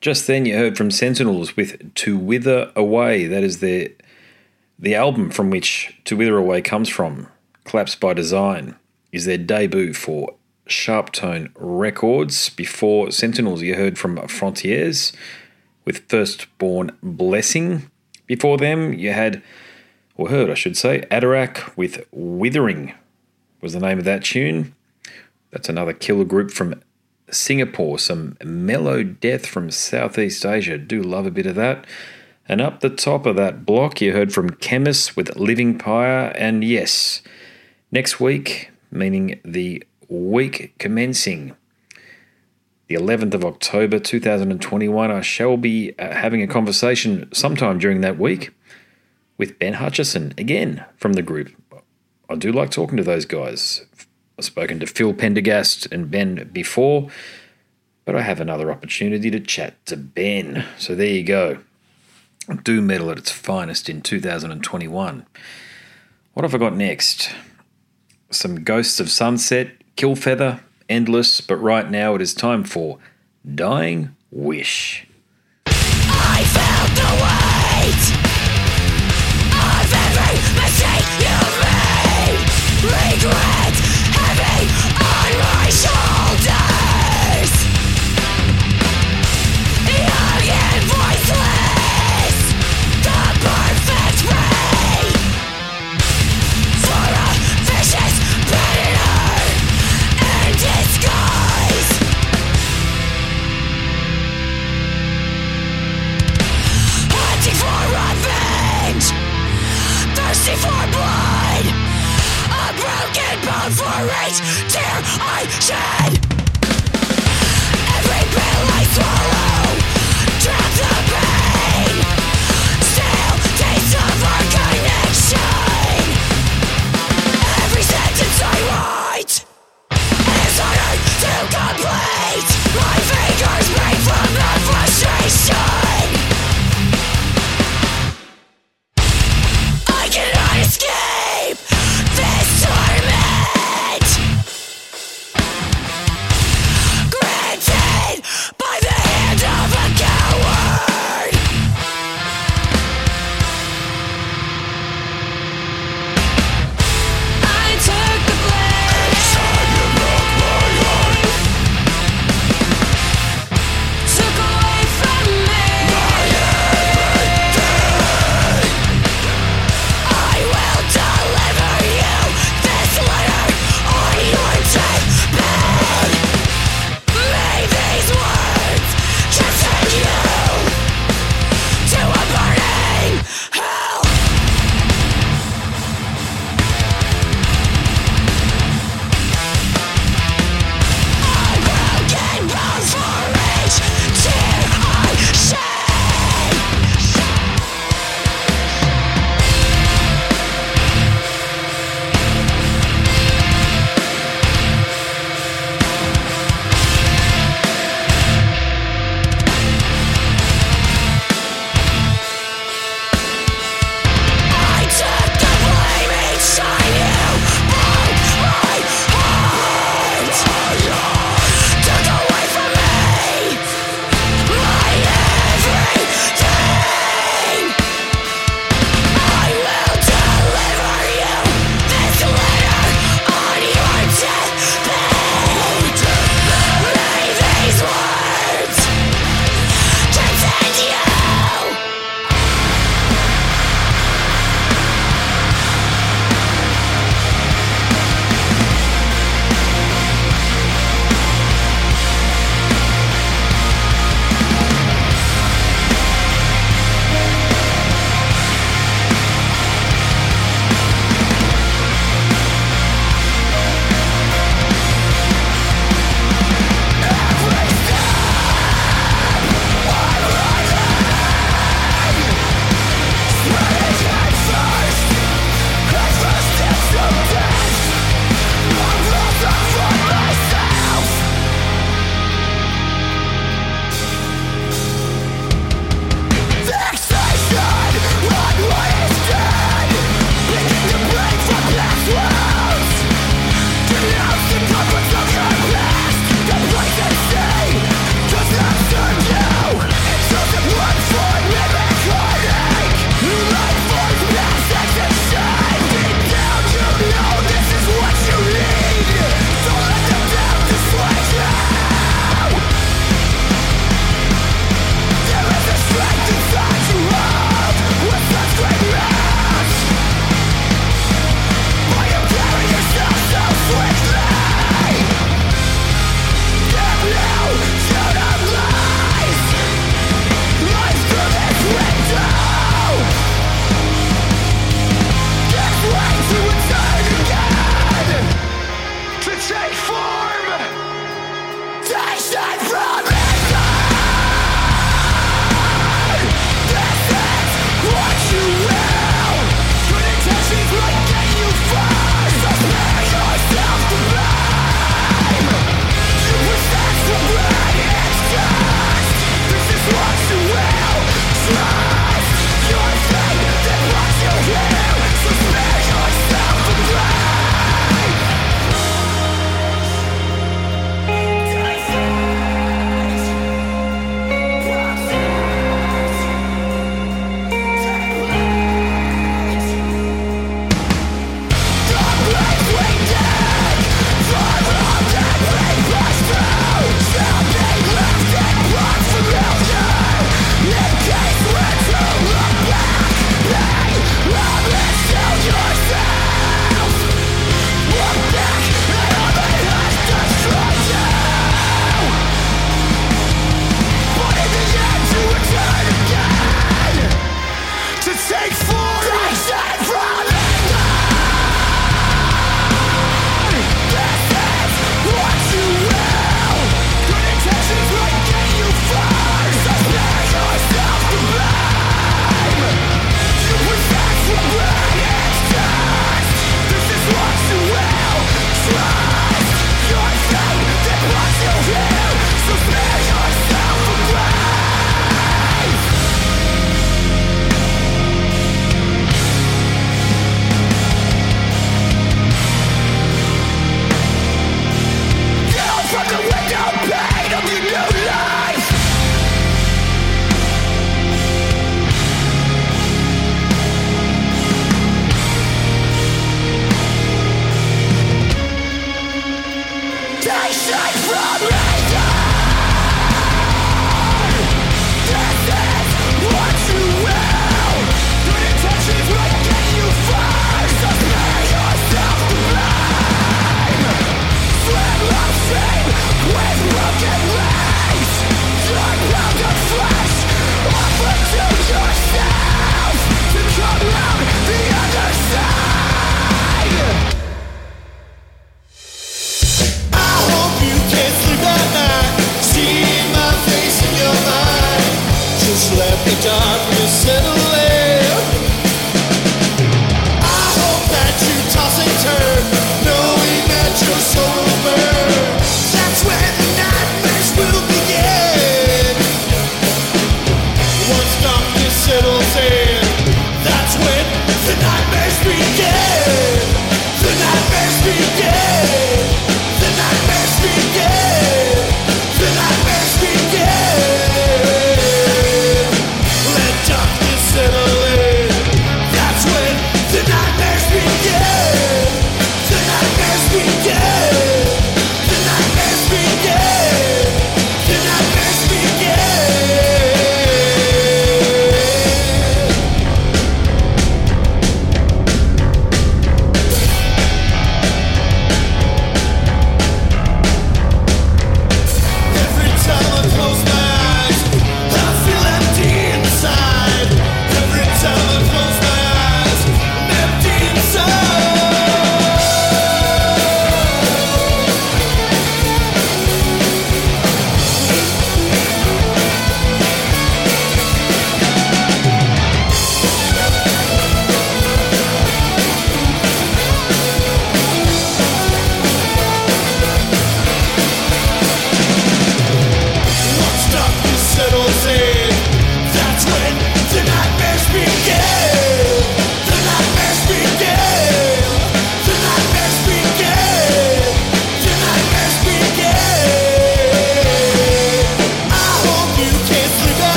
Just then you heard from Sentinels with To Wither Away. That is their the album from which To Wither Away comes from. Collapse by Design is their debut for Sharptone Records. Before Sentinels, you heard from Frontiers with Firstborn Blessing. Before them, you had, or heard, I should say, Adarak with Withering was the name of that tune. That's another killer group from Singapore. Some mellow death from Southeast Asia. Do love a bit of that. And up the top of that block, you heard from Chemist with Living Pyre. And yes, next week, meaning the week commencing the 11th of October 2021, I shall be uh, having a conversation sometime during that week with Ben Hutchison again from the group. I do like talking to those guys. I've spoken to Phil Pendergast and Ben before, but I have another opportunity to chat to Ben. So there you go. Do metal at its finest in 2021. What have I got next? Some Ghosts of Sunset, Killfeather, Endless, but right now it is time for Dying Wish. Bone for each tear I shed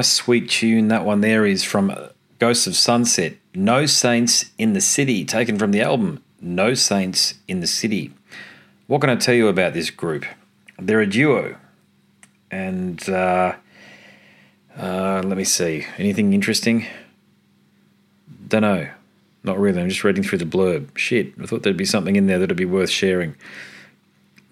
nice, sweet tune that one there is from Ghosts of Sunset, No Saints in the City, taken from the album No Saints in the City. What can I tell you about this group? They're a duo, and uh, uh, let me see. Anything interesting? Don't know. Not really. I'm just reading through the blurb. Shit, I thought there'd be something in there that'd be worth sharing.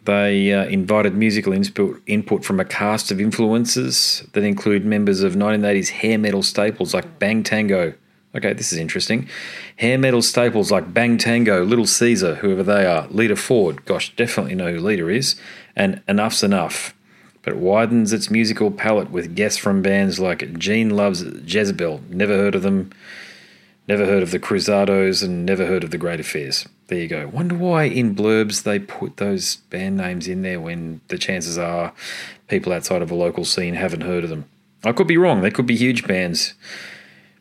They uh, invited musical input, from a cast of influences that include members of 1980s hair metal staples like Bang Tango. Okay, this is interesting. Hair metal staples like Bang Tango, Little Caesar, whoever they are, Lita Ford, gosh, definitely know who Lita is, and Enuff Z'Nuff. But it widens its musical palette with guests from bands like Gene Loves Jezebel, never heard of them, never heard of the Cruzados, and never heard of the Great Affairs. There you go. Wonder why in blurbs they put those band names in there when the chances are people outside of a local scene haven't heard of them. I could be wrong. They could be huge bands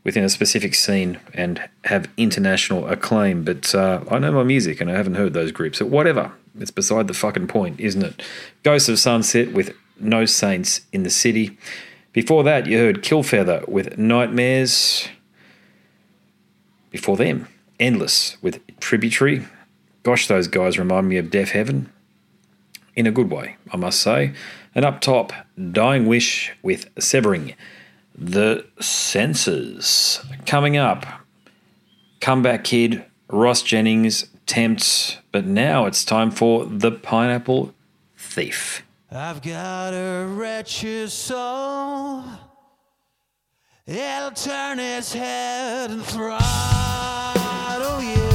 within a specific scene and have international acclaim, but uh, I know my music and I haven't heard those groups. But whatever. It's beside the fucking point, isn't it? Ghosts of Sunset with No Saints in the City. Before that, you heard Killfeather with Nightmares. Before them, Endless with Tributary. Gosh, those guys remind me of Deafheaven. In a good way, I must say. And up top, Dying Wish with Severing the Senses. Coming up, Comeback Kid, Ross Jennings, Tempt, but now it's time for The Pineapple Thief. I've got a wretched soul. It'll turn its head and throttle you.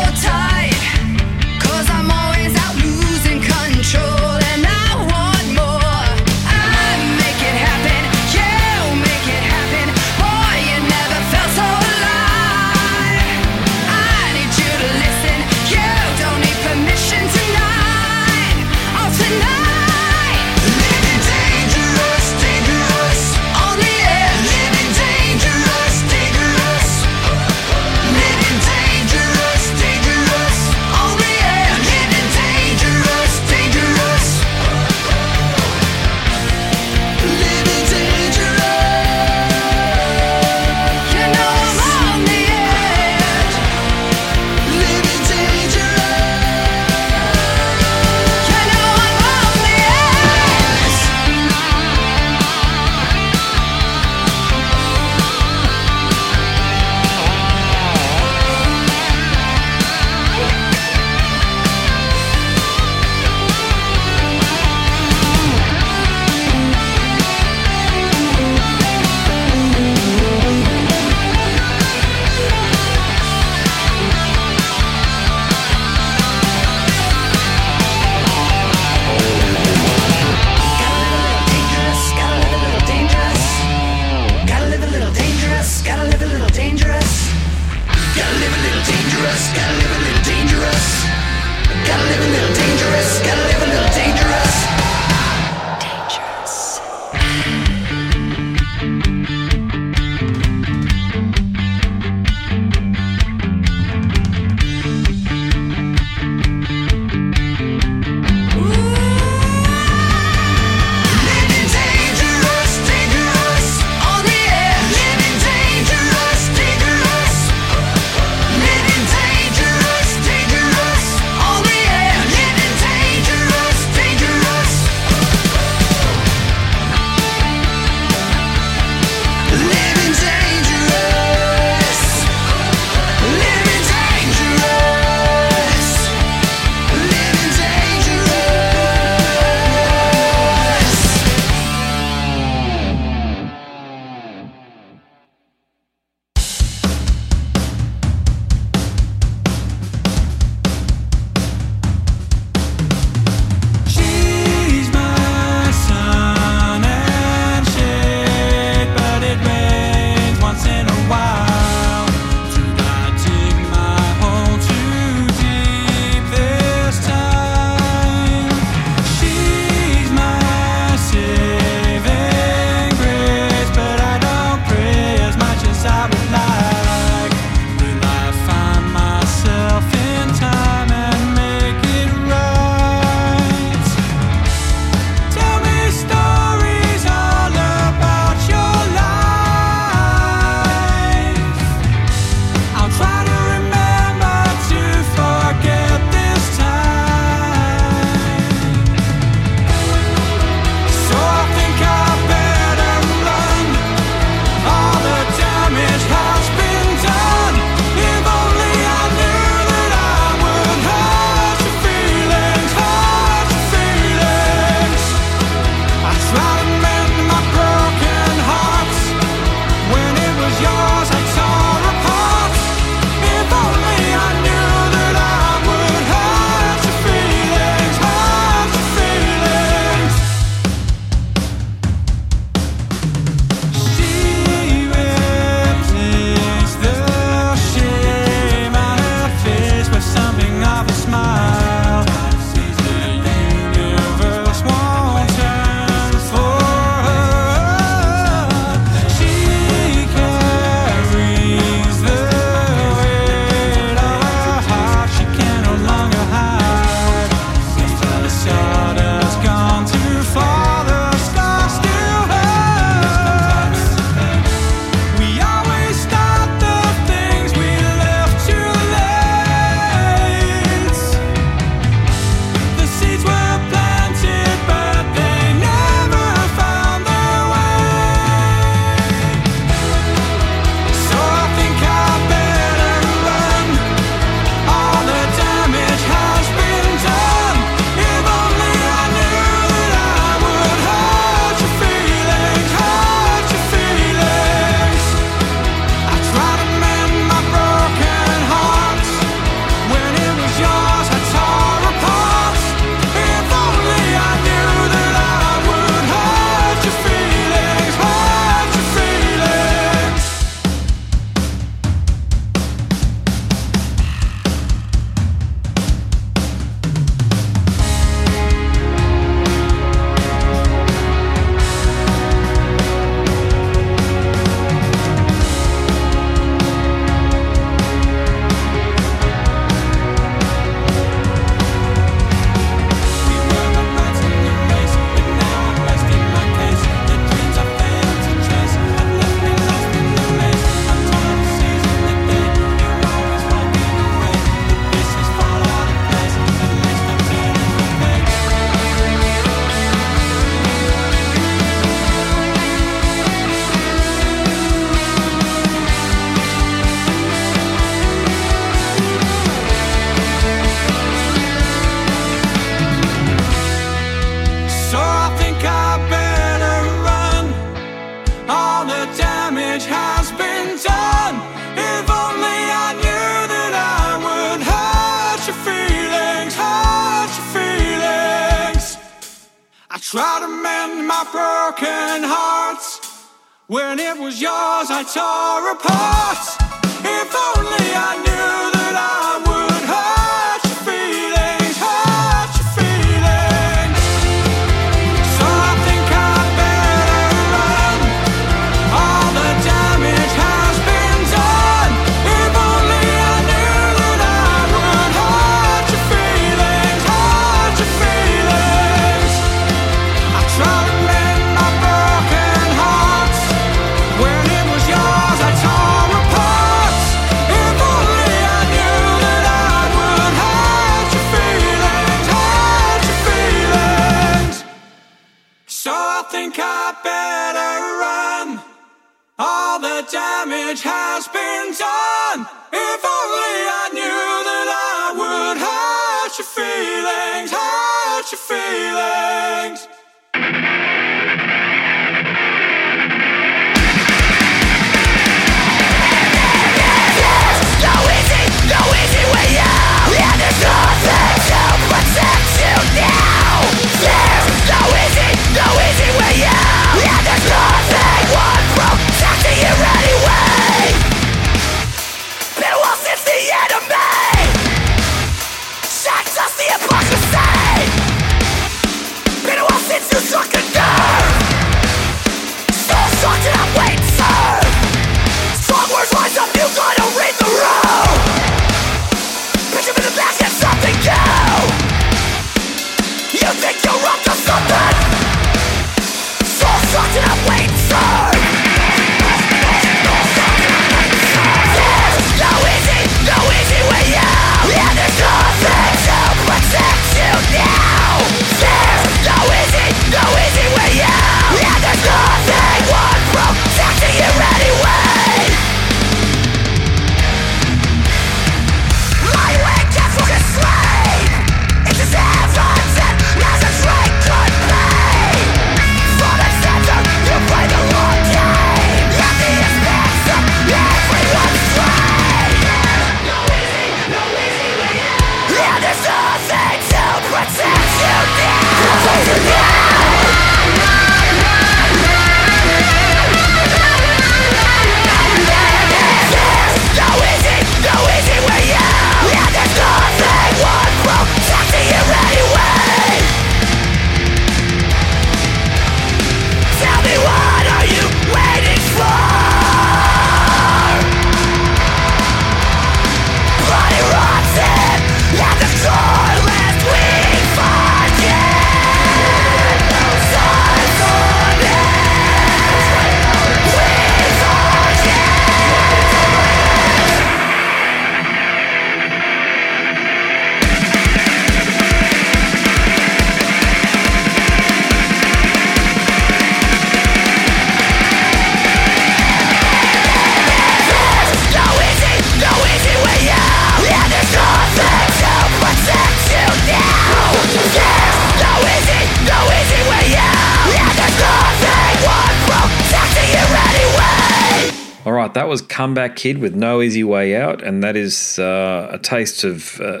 Comeback Kid with No Easy Way Out, and that is uh, a taste of uh,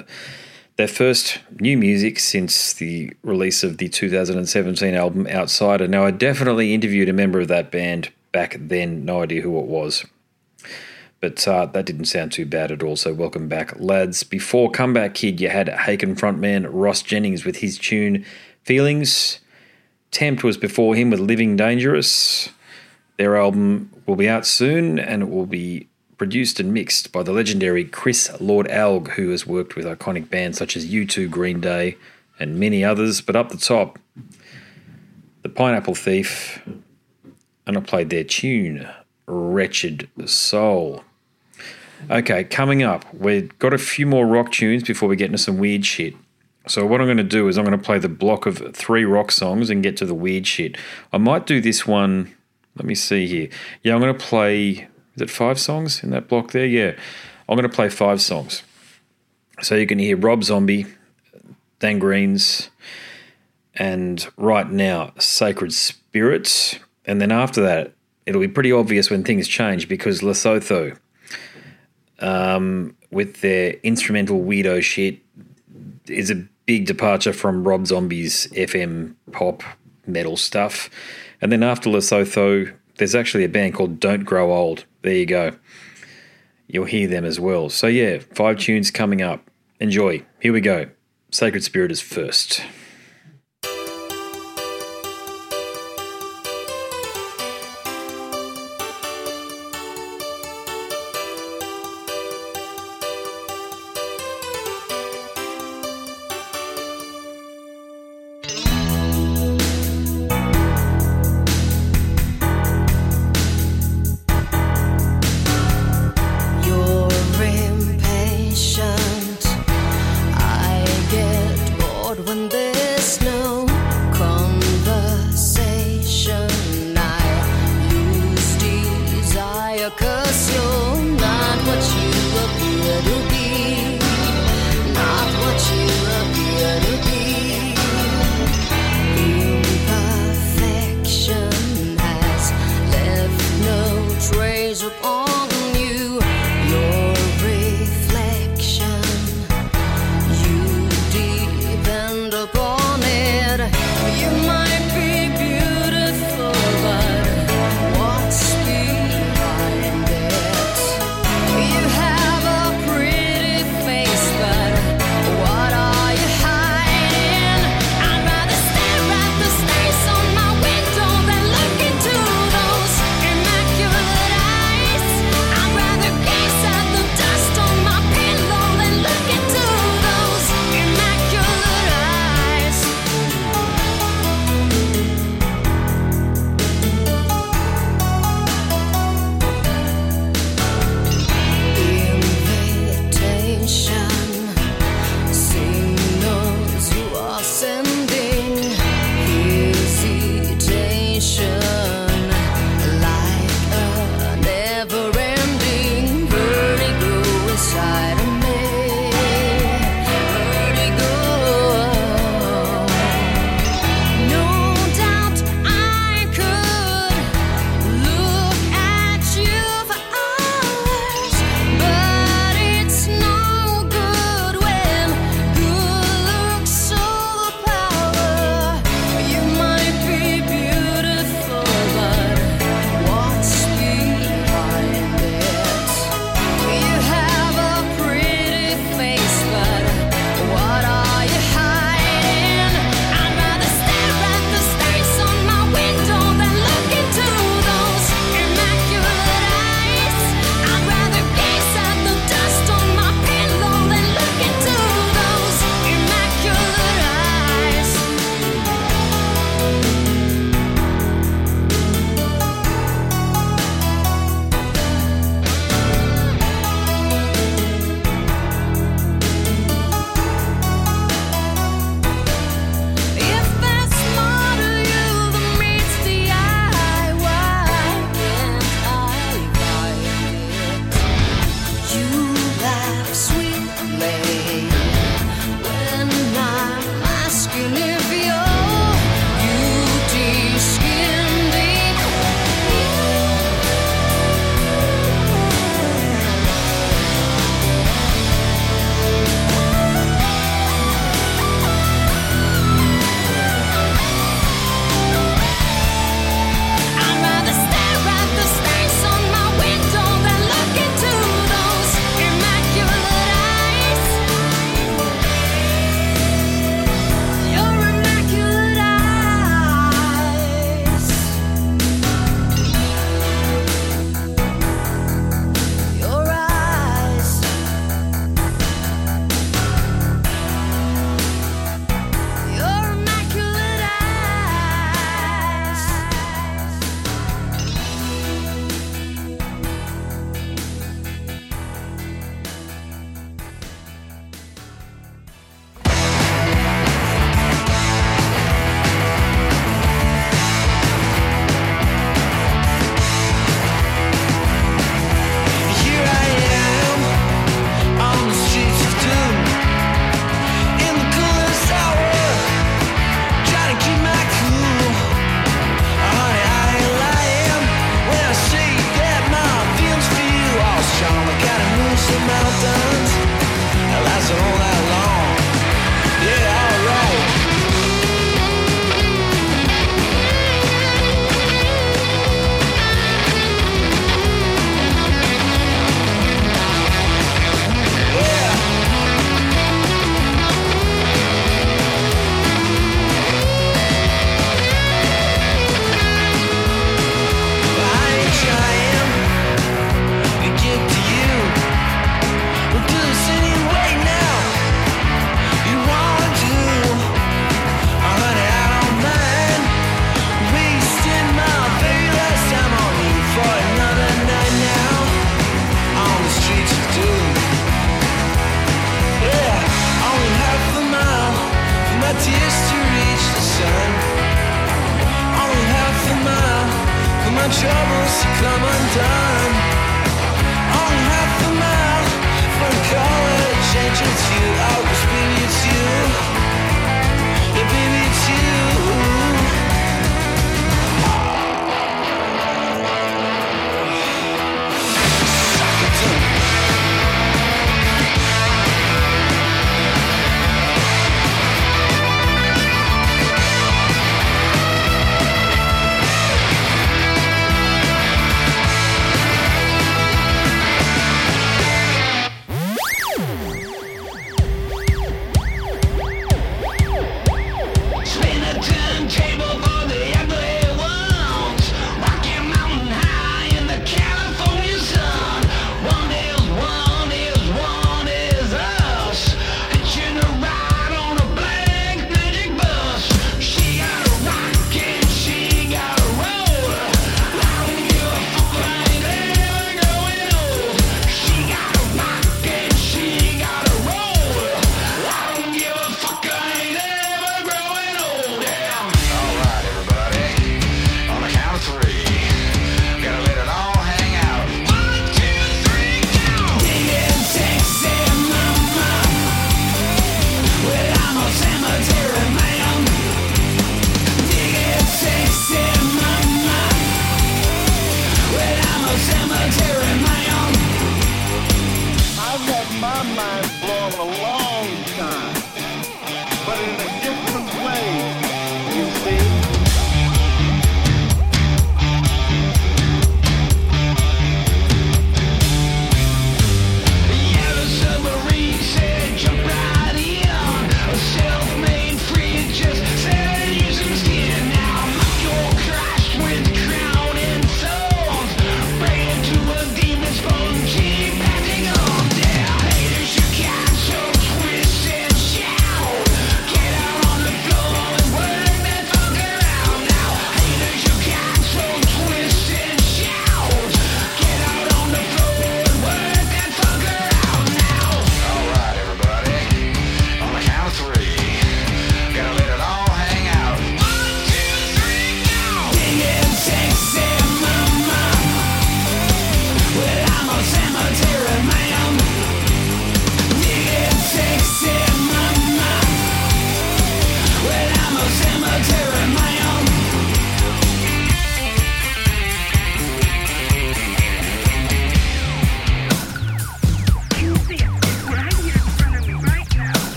their first new music since the release of the 2017 album Outsider. Now, I definitely interviewed a member of that band back then, no idea who it was. But uh, that didn't sound too bad at all, so welcome back, lads. Before Comeback Kid, you had Haken frontman Ross Jennings with his tune Feelings. Tempt was before him with Living Dangerous. Their album will be out soon and it will be produced and mixed by the legendary Chris Lord-Alge, who has worked with iconic bands such as U2, Green Day, and many others. But up the top, The Pineapple Thief, and I played their tune, Wretched Soul. Okay, coming up, we've got a few more rock tunes before we get into some weird shit. So what I'm going to do is I'm going to play the block of three rock songs and get to the weird shit. I might do this one. Let me see here. Yeah, I'm going to play. Is it five songs in that block there? Yeah, I'm going to play five songs. So you can hear Rob Zombie, Dan Greens, and right now Sacred Spirits, and then after that it'll be pretty obvious when things change because Lesotho, um, with their instrumental weirdo shit, is a big departure from Rob Zombie's FM pop metal stuff. And then after Lesotho, there's actually a band called Don't Grow Old. There you go. You'll hear them as well. So, yeah, five tunes coming up. Enjoy. Here we go. Sacred Spirit is first.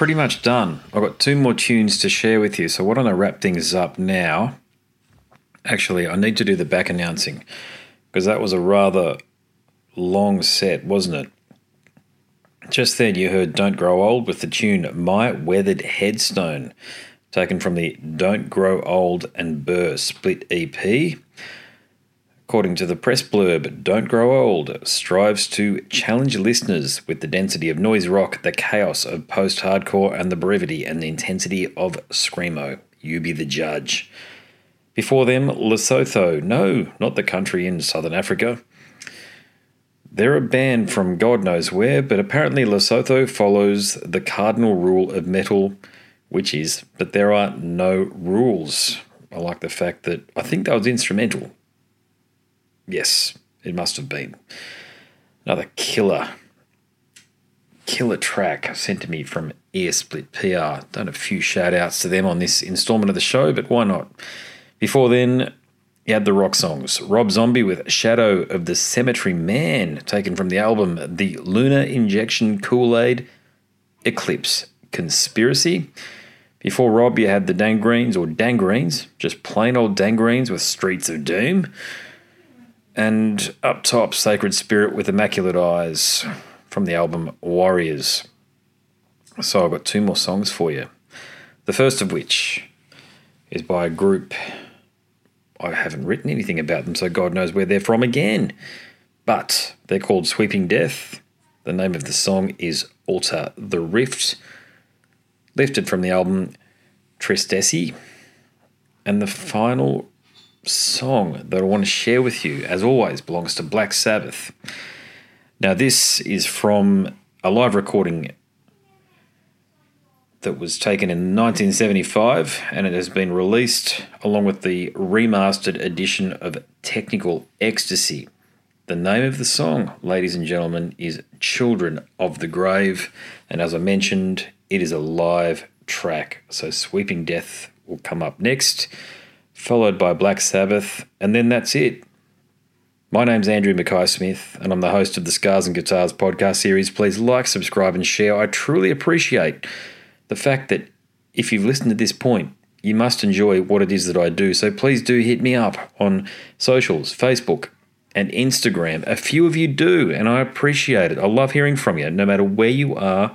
Pretty much done. I've got two more tunes to share with you, so why don't I wrap things up now? Actually, I need to do the back announcing because that was a rather long set, wasn't it? Just then, you heard Don't Grow Old with the tune My Weathered Headstone, taken from the Don't Grow Old and Burr split EP. According to the press blurb, Don't Grow Old strives to challenge listeners with the density of noise rock, the chaos of post hardcore, and the brevity and the intensity of Screamo. You be the judge. Before them, Lesotho. No, not the country in southern Africa. They're a band from God knows where, but apparently Lesotho follows the cardinal rule of metal, which is that there are no rules. I like the fact that I think that was instrumental. Yes, it must have been. Another killer, killer track sent to me from Earsplit PR. Done a few shout outs to them on this installment of the show, but why not? Before then, you had the rock songs. Rob Zombie with Shadow of the Cemetery Man, taken from the album The Lunar Injection Kool Aid Eclipse Conspiracy. Before Rob, you had the Dangreens or Dangreens, just plain old Dangreens with Streets of Doom. And up top, Sacred Spirit with Immaculate Eyes from the album Warriors. So I've got two more songs for you. The first of which is by a group I haven't written anything about them, so God knows where they're from again. But they're called Sweeping Death. The name of the song is Alter the Rift, lifted from the album Tristesse. And the final song that I want to share with you, as always, belongs to Black Sabbath. Now, this is from a live recording that was taken in 1975 and it has been released along with the remastered edition of Technical Ecstasy. The name of the song, ladies and gentlemen, is Children of the Grave, and as I mentioned, it is a live track. So Sweeping Death will come up next, followed by Black Sabbath, and then that's it. My name's Andrew Mackay Smith, and I'm the host of the Scars and Guitars podcast series. Please like, subscribe, and share. I truly appreciate the fact that if you've listened to this point, you must enjoy what it is that I do. So please do hit me up on socials, Facebook, and Instagram. A few of you do, and I appreciate it. I love hearing from you, no matter where you are,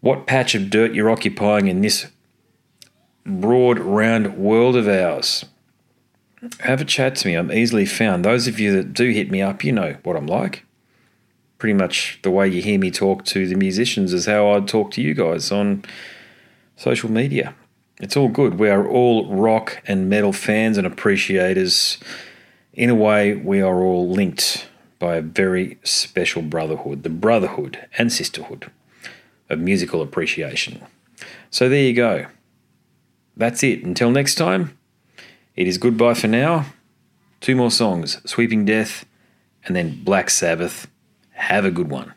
what patch of dirt you're occupying in this broad, round world of ours. Have a chat to me. I'm easily found. Those of you that do hit me up, you know what I'm like pretty much the way you hear me talk to the musicians is how I'd talk to you guys on social media. It's all good. We are all rock and metal fans and appreciators. In a way, we are all linked by a very special brotherhood, the brotherhood and sisterhood of musical appreciation. So there you go. That's it. Until next time, it is goodbye for now. Two more songs Sweeping Death and then Black Sabbath. Have a good one.